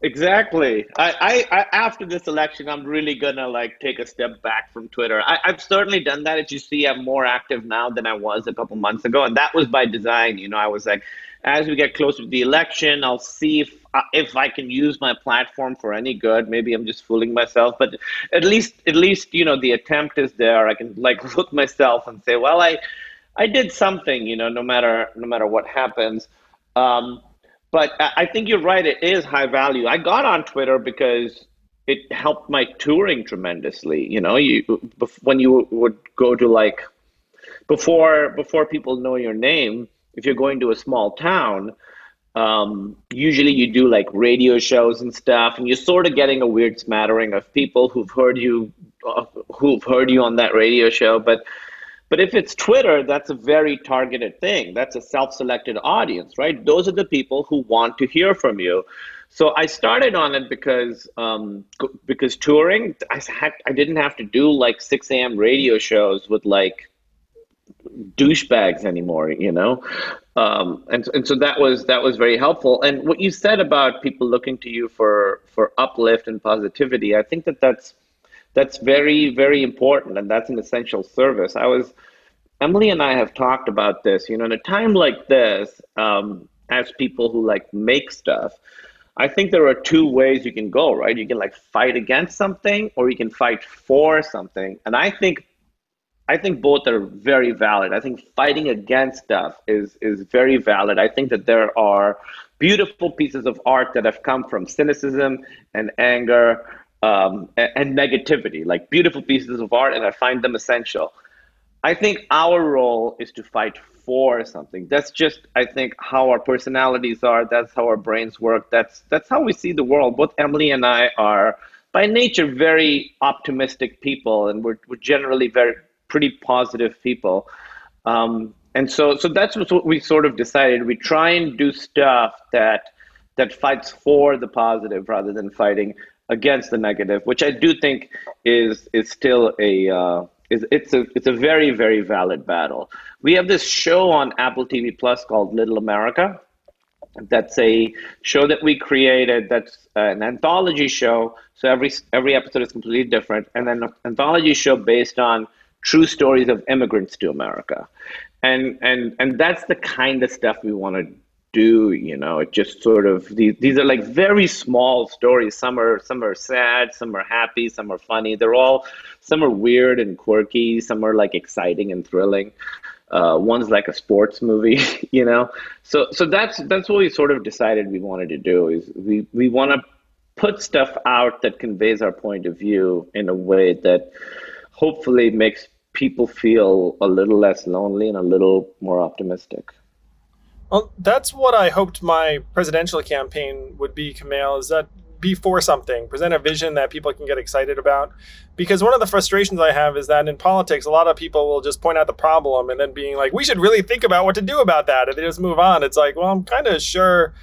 Exactly. I, I, I, after this election, I'm really gonna like take a step back from Twitter. I, have certainly done that. As you see, I'm more active now than I was a couple months ago, and that was by design. You know, I was like, as we get closer to the election, I'll see if if I can use my platform for any good. Maybe I'm just fooling myself, but at least at least you know the attempt is there. I can like look myself and say, well, I I did something. You know, no matter no matter what happens. Um, but I think you're right. It is high value. I got on Twitter because it helped my touring tremendously. You know, you when you would go to like before before people know your name, if you're going to a small town, um, usually you do like radio shows and stuff, and you're sort of getting a weird smattering of people who've heard you uh, who've heard you on that radio show, but but if it's Twitter, that's a very targeted thing. That's a self-selected audience, right? Those are the people who want to hear from you. So I started on it because um, because touring, I had I didn't have to do like 6 a.m. radio shows with like douchebags anymore, you know, um, and and so that was that was very helpful. And what you said about people looking to you for for uplift and positivity, I think that that's that's very very important and that's an essential service. I was emily and i have talked about this you know in a time like this um, as people who like make stuff i think there are two ways you can go right? You can like fight against something or you can fight for something. And i think i think both are very valid i think fighting against stuff is is very valid i think that there are beautiful pieces of art that have come from cynicism and anger um, and, and negativity, like beautiful pieces of art, and I find them essential. I think our role is to fight for something. That's just, I think, how our personalities are. That's how our brains work. That's that's how we see the world. Both Emily and I are, by nature, very optimistic people, and we're, we're generally very pretty positive people. Um, and so, so that's what we sort of decided. We try and do stuff that that fights for the positive rather than fighting against the negative, which I do think is is still a uh, is it's a it's a very very valid battle. We have this show on Apple TV Plus called Little America. That's a show that we created. That's an anthology show. So every every episode is completely different, and then an anthology show based on true stories of immigrants to America, and and and that's the kind of stuff we want to do you know it just sort of these, these are like very small stories. Some are some are sad some are happy some are funny. They're all some are weird and quirky some are like exciting and thrilling. Uh, one's like a sports movie you know? So so that's that's what we sort of decided we wanted to do is we we want to put stuff out that conveys our point of view in a way that hopefully makes people feel a little less lonely and a little more optimistic well, that's what I hoped my presidential campaign would be, Kumail, is that be for something, present a vision that people can get excited about. Because one of the frustrations I have is that in politics, a lot of people will just point out the problem and then being like, we should really think about what to do about that. And they just move on. It's like, well, I'm kind of sure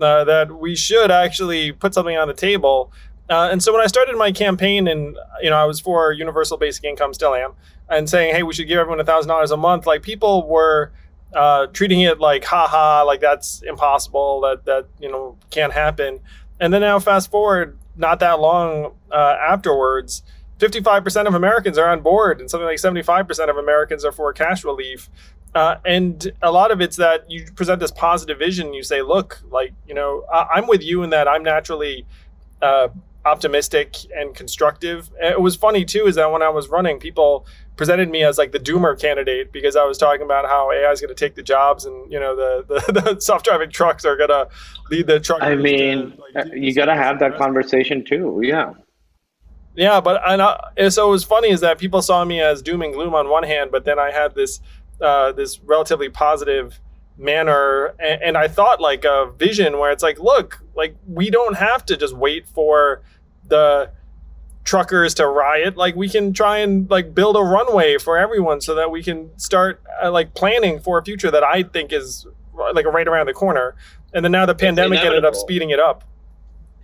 uh, that we should actually put something on the table. Uh, and so when I started my campaign, and you know, I was for universal basic income, still am, and saying, hey, we should give everyone a thousand dollars a month. Like people were uh, treating it like haha like that's impossible that that you know can't happen and then now fast forward not that long uh, afterwards 55% of americans are on board and something like 75% of americans are for cash relief uh, and a lot of it's that you present this positive vision you say look like you know I- am with you in that i'm naturally uh, optimistic and constructive. And it was funny too, is that when I was running, people presented me as like the doomer candidate because I was talking about how AI is going to take the jobs and you know the the, the self-driving trucks are going to lead the truck. I mean, to, like, uh, you got to have that conversation too. Yeah. Yeah, but and, I, so it was funny is that people saw me as doom and gloom on one hand, but then I had this uh, this relatively positive manner and, and, i thought like a vision where it's like look like we don't have to just wait for the truckers to riot like we can try and like build a runway for everyone so that we can start uh, like planning for a future that i think is like right around the corner. And then now the pandemic ended up speeding it up.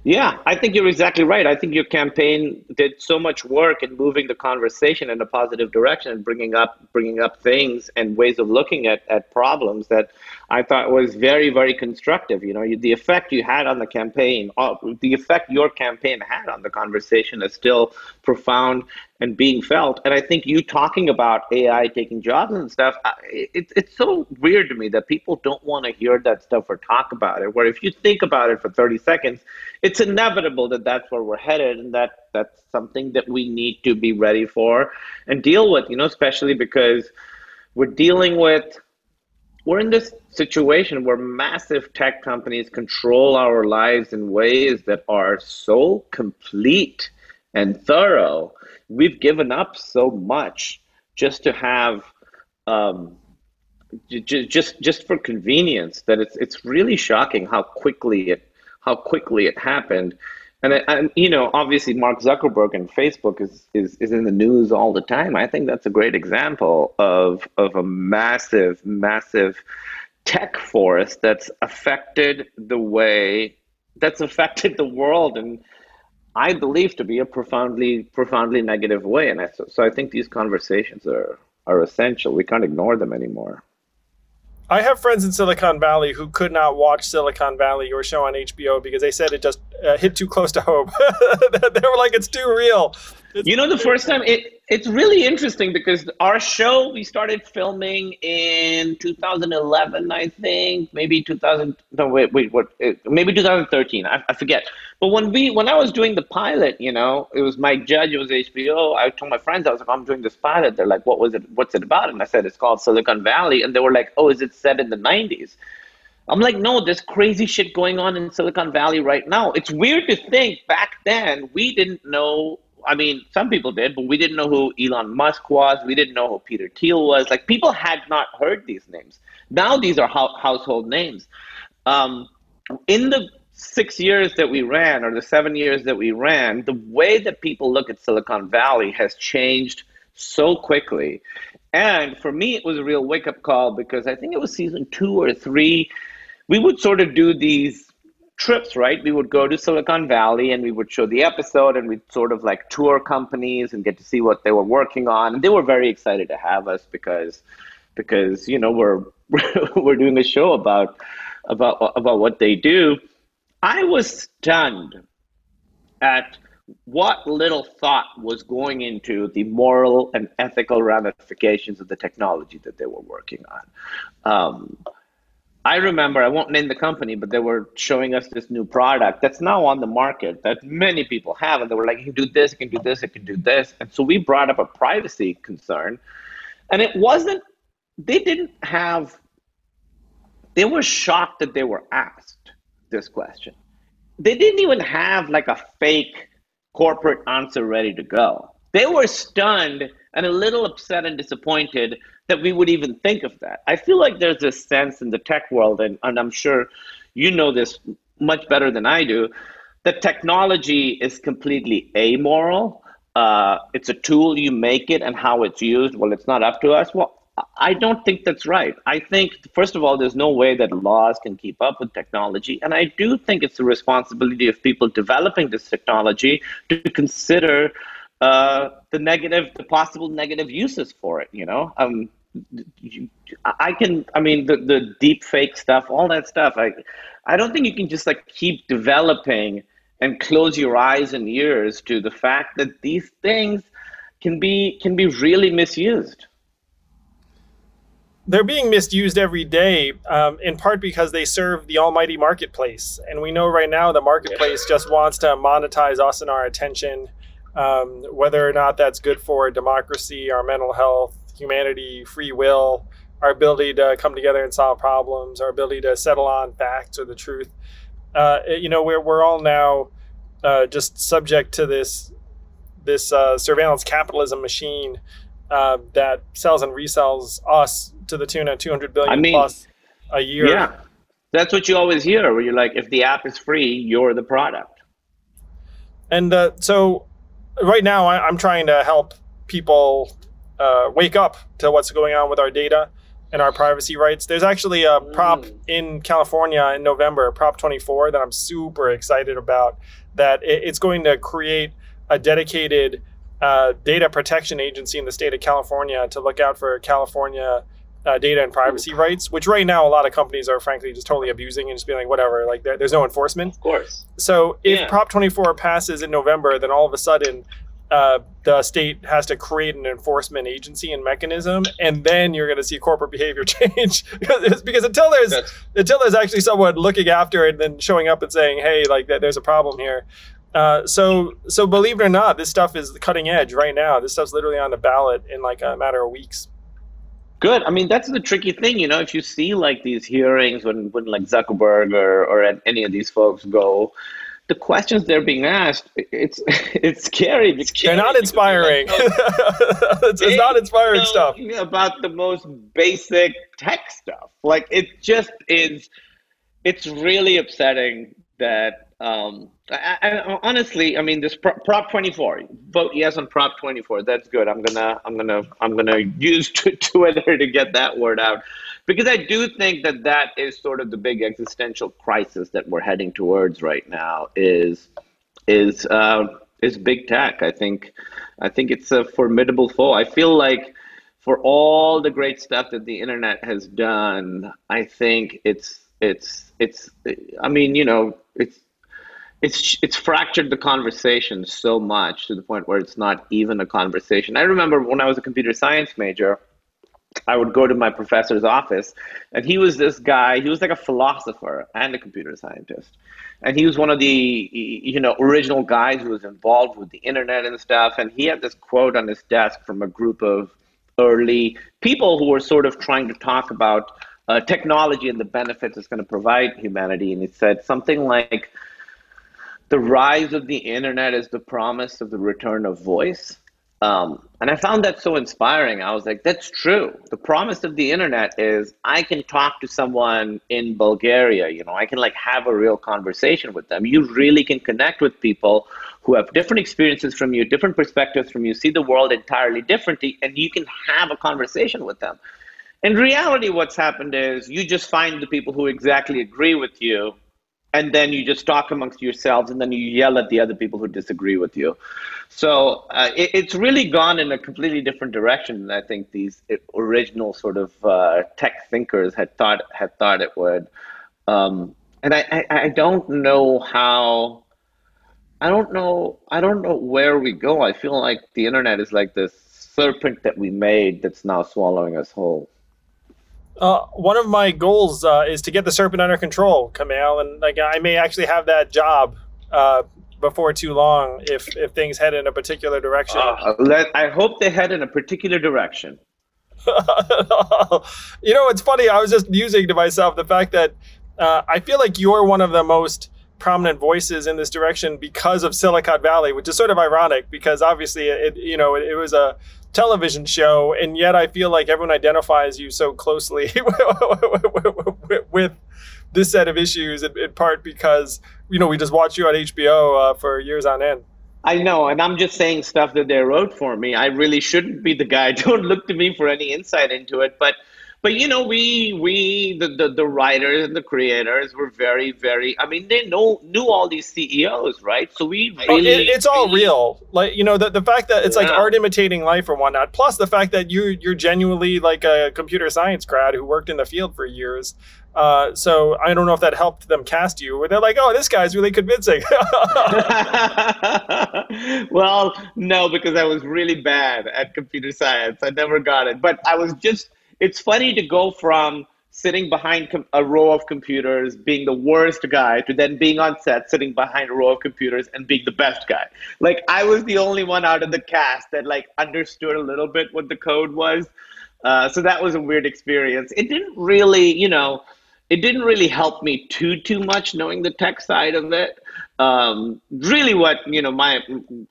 Yeah, I think you're exactly right. I think your campaign did so much work in moving the conversation in a positive direction and bringing up bringing up things and ways of looking at, at problems that I thought was very very constructive. You know, the effect you had on the campaign, uh, the effect your campaign had on the conversation is still profound and being felt. And I think you talking about AI taking jobs and stuff, it, it's so weird to me that people don't want to hear that stuff or talk about it. Where if you think about it for 30 seconds, it's inevitable that that's where we're headed, and that that's something that we need to be ready for and deal with. You know, especially because we're dealing with we're in this situation where massive tech companies control our lives in ways that are so complete and thorough we've given up so much just to have um, j- just just for convenience that it's it's really shocking how quickly it how quickly it happened. And, and you know, obviously, Mark Zuckerberg and Facebook is, is is in the news all the time. I think that's a great example of of a massive, massive tech force that's affected the way that's affected the world and I believe to be a profoundly profoundly negative way. And I, so, so I think these conversations are are essential. We can't ignore them anymore. I have friends in Silicon Valley who could not watch Silicon Valley or show on HBO because they said it just uh, hit too close to home. they were like, it's too real. You know, the first time it it's really interesting because our show we started filming in 2011, I think, maybe 2000. No, wait, wait, what? Maybe 2013. I, I forget. But when we when I was doing the pilot, you know, it was Mike Judge, it was HBO. I told my friends, I was like, I'm doing this pilot. They're like, what was it? What's it about? And I said, it's called Silicon Valley. And they were like, oh, is it set in the 90s? I'm like, no, there's crazy shit going on in Silicon Valley right now. It's weird to think back then we didn't know I mean, some people did, but we didn't know who Elon Musk was. We didn't know who Peter Thiel was. Like people had not heard these names. Now these are ho- household names. Um, in the six years that we ran, or the seven years that we ran, the way that people look at Silicon Valley has changed so quickly. And for me, it was a real wake up call because I think it was season two or three. We would sort of do these trips, right? We would go to Silicon Valley and we would show the episode and we'd sort of like tour companies and get to see what they were working on. And they were very excited to have us because because you know we're we're doing a show about about about what they do. I was stunned at what little thought was going into the moral and ethical ramifications of the technology that they were working on. Um, I remember, I won't name the company, but they were showing us this new product that's now on the market that many people have. And they were like, you can do this, you can do this, you can do this. And so we brought up a privacy concern. And it wasn't, they didn't have, they were shocked that they were asked this question. They didn't even have like a fake corporate answer ready to go. They were stunned and a little upset and disappointed that we would even think of that. I feel like there's this sense in the tech world, and, and I'm sure you know this much better than I do, that technology is completely amoral. Uh, it's a tool, you make it, and how it's used, well, it's not up to us. Well, I don't think that's right. I think, first of all, there's no way that laws can keep up with technology. And I do think it's the responsibility of people developing this technology to consider uh, the negative, the possible negative uses for it. You know, um, I can. I mean, the the deep fake stuff, all that stuff. I, I don't think you can just like keep developing and close your eyes and ears to the fact that these things can be can be really misused they're being misused every day, um, in part because they serve the almighty marketplace. And we know right now the marketplace just wants to monetize us and our attention um, whether or not that's good for democracy, our mental health, humanity, free will, our ability to come together and solve problems, our ability to settle on facts or the truth. Uh, you know, we're, we're all now uh, just subject to this this uh, surveillance capitalism machine uh, that sells and resells us to the tune of 200 billion I mean, plus a year. Yeah, that's what you always hear, where you're like, if the app is free, you're the product. And uh, so right now I, am trying to help people uh, wake up to what's going on with our data and our privacy rights. There's actually a prop mm. in California in November, Prop 24, that I'm super excited about. That it's going to create a dedicated uh, data protection agency in the state of California to look out for California uh, data and privacy rights, which right now a lot of companies are frankly just totally abusing and just being like, whatever, like there, there's no enforcement. Of course. So if yeah. Prop 24 passes in November, then all of a sudden uh, the state has to create an enforcement agency and mechanism, and then you're going to see corporate behavior change because, because until there's That's... until there's actually someone looking after it and then showing up and saying, "Hey, like there's a problem here." Uh, so so believe it or not, this stuff is cutting edge right now. This stuff's literally on the ballot in like a matter of weeks. Good. I mean, that's the tricky thing, you know. If you see like these hearings when when like Zuckerberg or or any of these folks go the questions they're being asked, it's it's scary. It's scary they're not inspiring. it's, it's not inspiring stuff about the most basic tech stuff. Like it just is. It's really upsetting that. Um, I, I, honestly, I mean, this Prop 24. Vote yes on Prop 24. That's good. I'm gonna, I'm gonna, I'm gonna use Twitter to get that word out because I do think that that is sort of the big existential crisis that we're heading towards right now is is uh, is big tech. I think I think it's a formidable foe. I feel like for all the great stuff that the internet has done, I think it's it's it's I mean, you know, it's it's it's fractured the conversation so much to the point where it's not even a conversation. I remember when I was a computer science major, I would go to my professor's office, and he was this guy. He was like a philosopher and a computer scientist, and he was one of the you know original guys who was involved with the internet and stuff. And he had this quote on his desk from a group of early people who were sort of trying to talk about uh, technology and the benefits it's going to provide humanity. And he said something like, "The rise of the internet is the promise of the return of voice." Um, and I found that so inspiring. I was like, that's true. The promise of the internet is I can talk to someone in Bulgaria, you know, I can like have a real conversation with them. You really can connect with people who have different experiences from you, different perspectives from you, see the world entirely differently, and you can have a conversation with them. In reality, what's happened is you just find the people who exactly agree with you and then you just talk amongst yourselves and then you yell at the other people who disagree with you. So uh, it, it's really gone in a completely different direction than i think these original sort of uh, tech thinkers had thought had thought it would. Um, and I, I, I don't know how i don't know i don't know where we go. I feel like the internet is like this serpent that we made that's now swallowing us whole uh, one of my goals uh, is to get the serpent under control, Kumail, and like I may actually have that job uh, before too long if if things head in a particular direction. Uh, let, I hope they head in a particular direction. you know, it's funny. I was just musing to myself the fact that uh, I feel like you're one of the most prominent voices in this direction because of Silicon Valley, which is sort of ironic because obviously it you know it, it was a television show, and yet I feel like everyone identifies you so closely with this set of issues, in, in, part because you know we just watched you on HBO uh, for years on end. I know, and I'm just saying stuff that they wrote for me. I really shouldn't be the guy. Don't look to me for any insight into it, but but you know we we the, the the writers and the creators were very very i mean they know knew all these ceos right so we really it, it's all real like you know the, the fact that it's yeah. like art imitating life or whatnot plus the fact that you you're genuinely like a computer science grad who worked in the field for years uh, so I don't know if that helped them cast you. Where they're like, "Oh, this guy's really convincing." well, no, because I was really bad at computer science. I never got it, but I was just it's funny to go from sitting behind com- a row of computers, being the worst guy, to then being on set, sitting behind a row of computers and being the best guy. Like I was the only one out of the cast that like understood a little bit what the code was. Uh, so that was a weird experience. It didn't really, you know, it didn't really help me too too much knowing the tech side of it. Um, really, what you know, my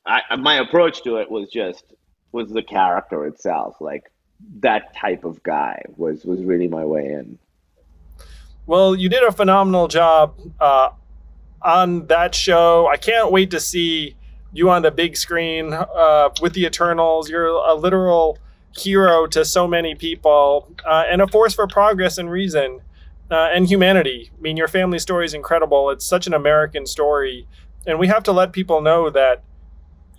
I, my approach to it was just was the character itself. Like that type of guy was was really my way in. Well, you did a phenomenal job uh, on that show. I can't wait to see you on the big screen uh, with the Eternals. You're a literal hero to so many people uh, and a force for progress and reason uh, and humanity. I mean, your family story is incredible. It's such an American story. And we have to let people know that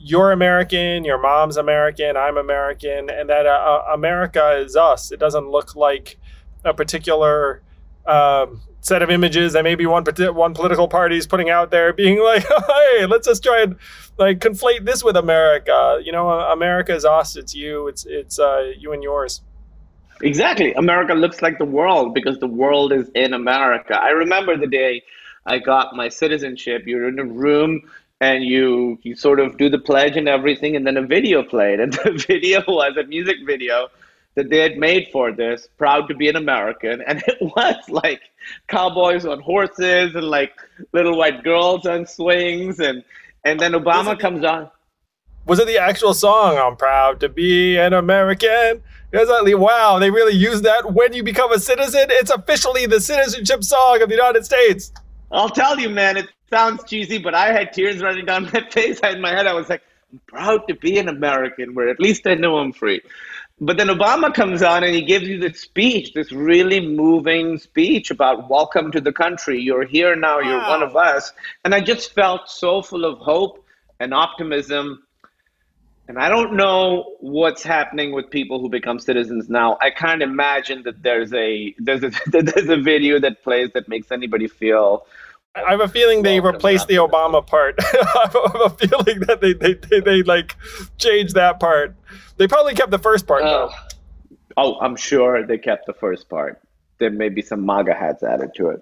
you're American, your mom's American, I'm American, and that uh, uh America is us. It doesn't look like a particular um, set of images that maybe one one political party is putting out there, being like, "Hey, let's just try and like conflate this with America." You know, America is us. It's you. It's it's uh, you and yours. Exactly. America looks like the world because the world is in America. I remember the day I got my citizenship. You're in a room and you you sort of do the pledge and everything, and then a video played, and the video was a music video that they had made for this, proud to be an American, and it was like cowboys on horses and like little white girls on swings, and and then Obama comes on. Was it the actual song? I'm proud to be an American. Exactly. Wow, they really use that when you become a citizen. It's officially the citizenship song of the United States. I'll tell you, man, it sounds cheesy, but I had tears running down my face. In my head, I was like, I'm proud to be an American, where at least I know I'm free. But then Obama comes on and he gives you this speech, this really moving speech about welcome to the country. You're here now, you're wow. one of us. And I just felt so full of hope and optimism and I don't know what's happening with people who become citizens now. I can't imagine that there's a there's a there's a video that plays that makes anybody feel. I have a feeling they replaced the Obama part. I have a feeling that they, they, they, they, like changed that part. They probably kept the first part uh, though. Oh, I'm sure they kept the first part. There may be some MAGA hats added to it.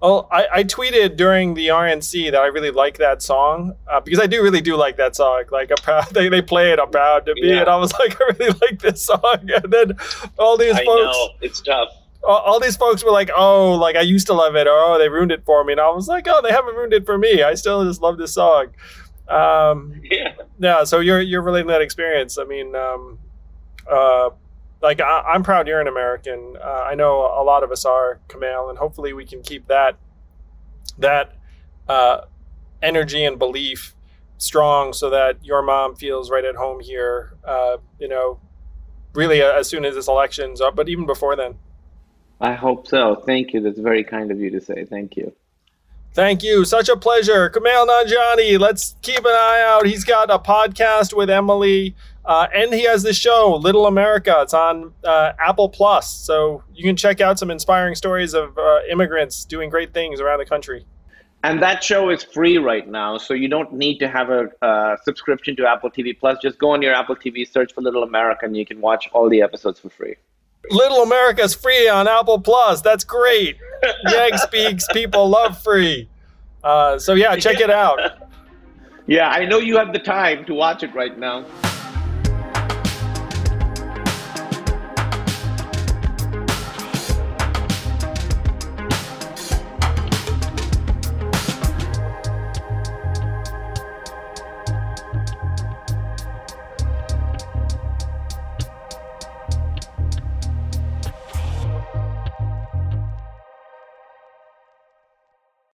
Well, I, I, tweeted during the RNC that I really like that song uh, because I do really do like that song. Like, a proud, they, they play it, I'm proud to be. Yeah. And I was like, I really like this song. And then all these I folks. Know, it's tough. All, these folks were like, oh, like I used to love it. Or, oh, they ruined it for me. And I was like, oh, they haven't ruined it for me. I still just love this song. Um, yeah. Yeah. So you're, you're relating that experience. I mean, um, uh, like I, am proud you're an American. Uh, I know a lot of us are, Kumail, and hopefully we can keep that that uh, energy and belief strong, so that your mom feels right at home here. Uh, you know, really uh, as soon as this election's up, but even before then. I hope so. Thank you. That's very kind of you to say. Thank you. Thank you. Such a pleasure. Kumail Nanjiani, let's keep an eye out. He's got a podcast with Emily. Uh, and he has this show, Little America. It's on uh, Apple Plus, so you can check out some inspiring stories of uh, immigrants doing great things around the country. And that show is free right now, so you don't need to have a subscription to Apple TV Plus. Just go on your Apple TV, search for Little America, and you can watch all the episodes for free. Little America's free on Apple Plus. That's great. Yang Speaks. People love free. Uh, so yeah, check it out. Yeah, I know you have the time to watch it right now.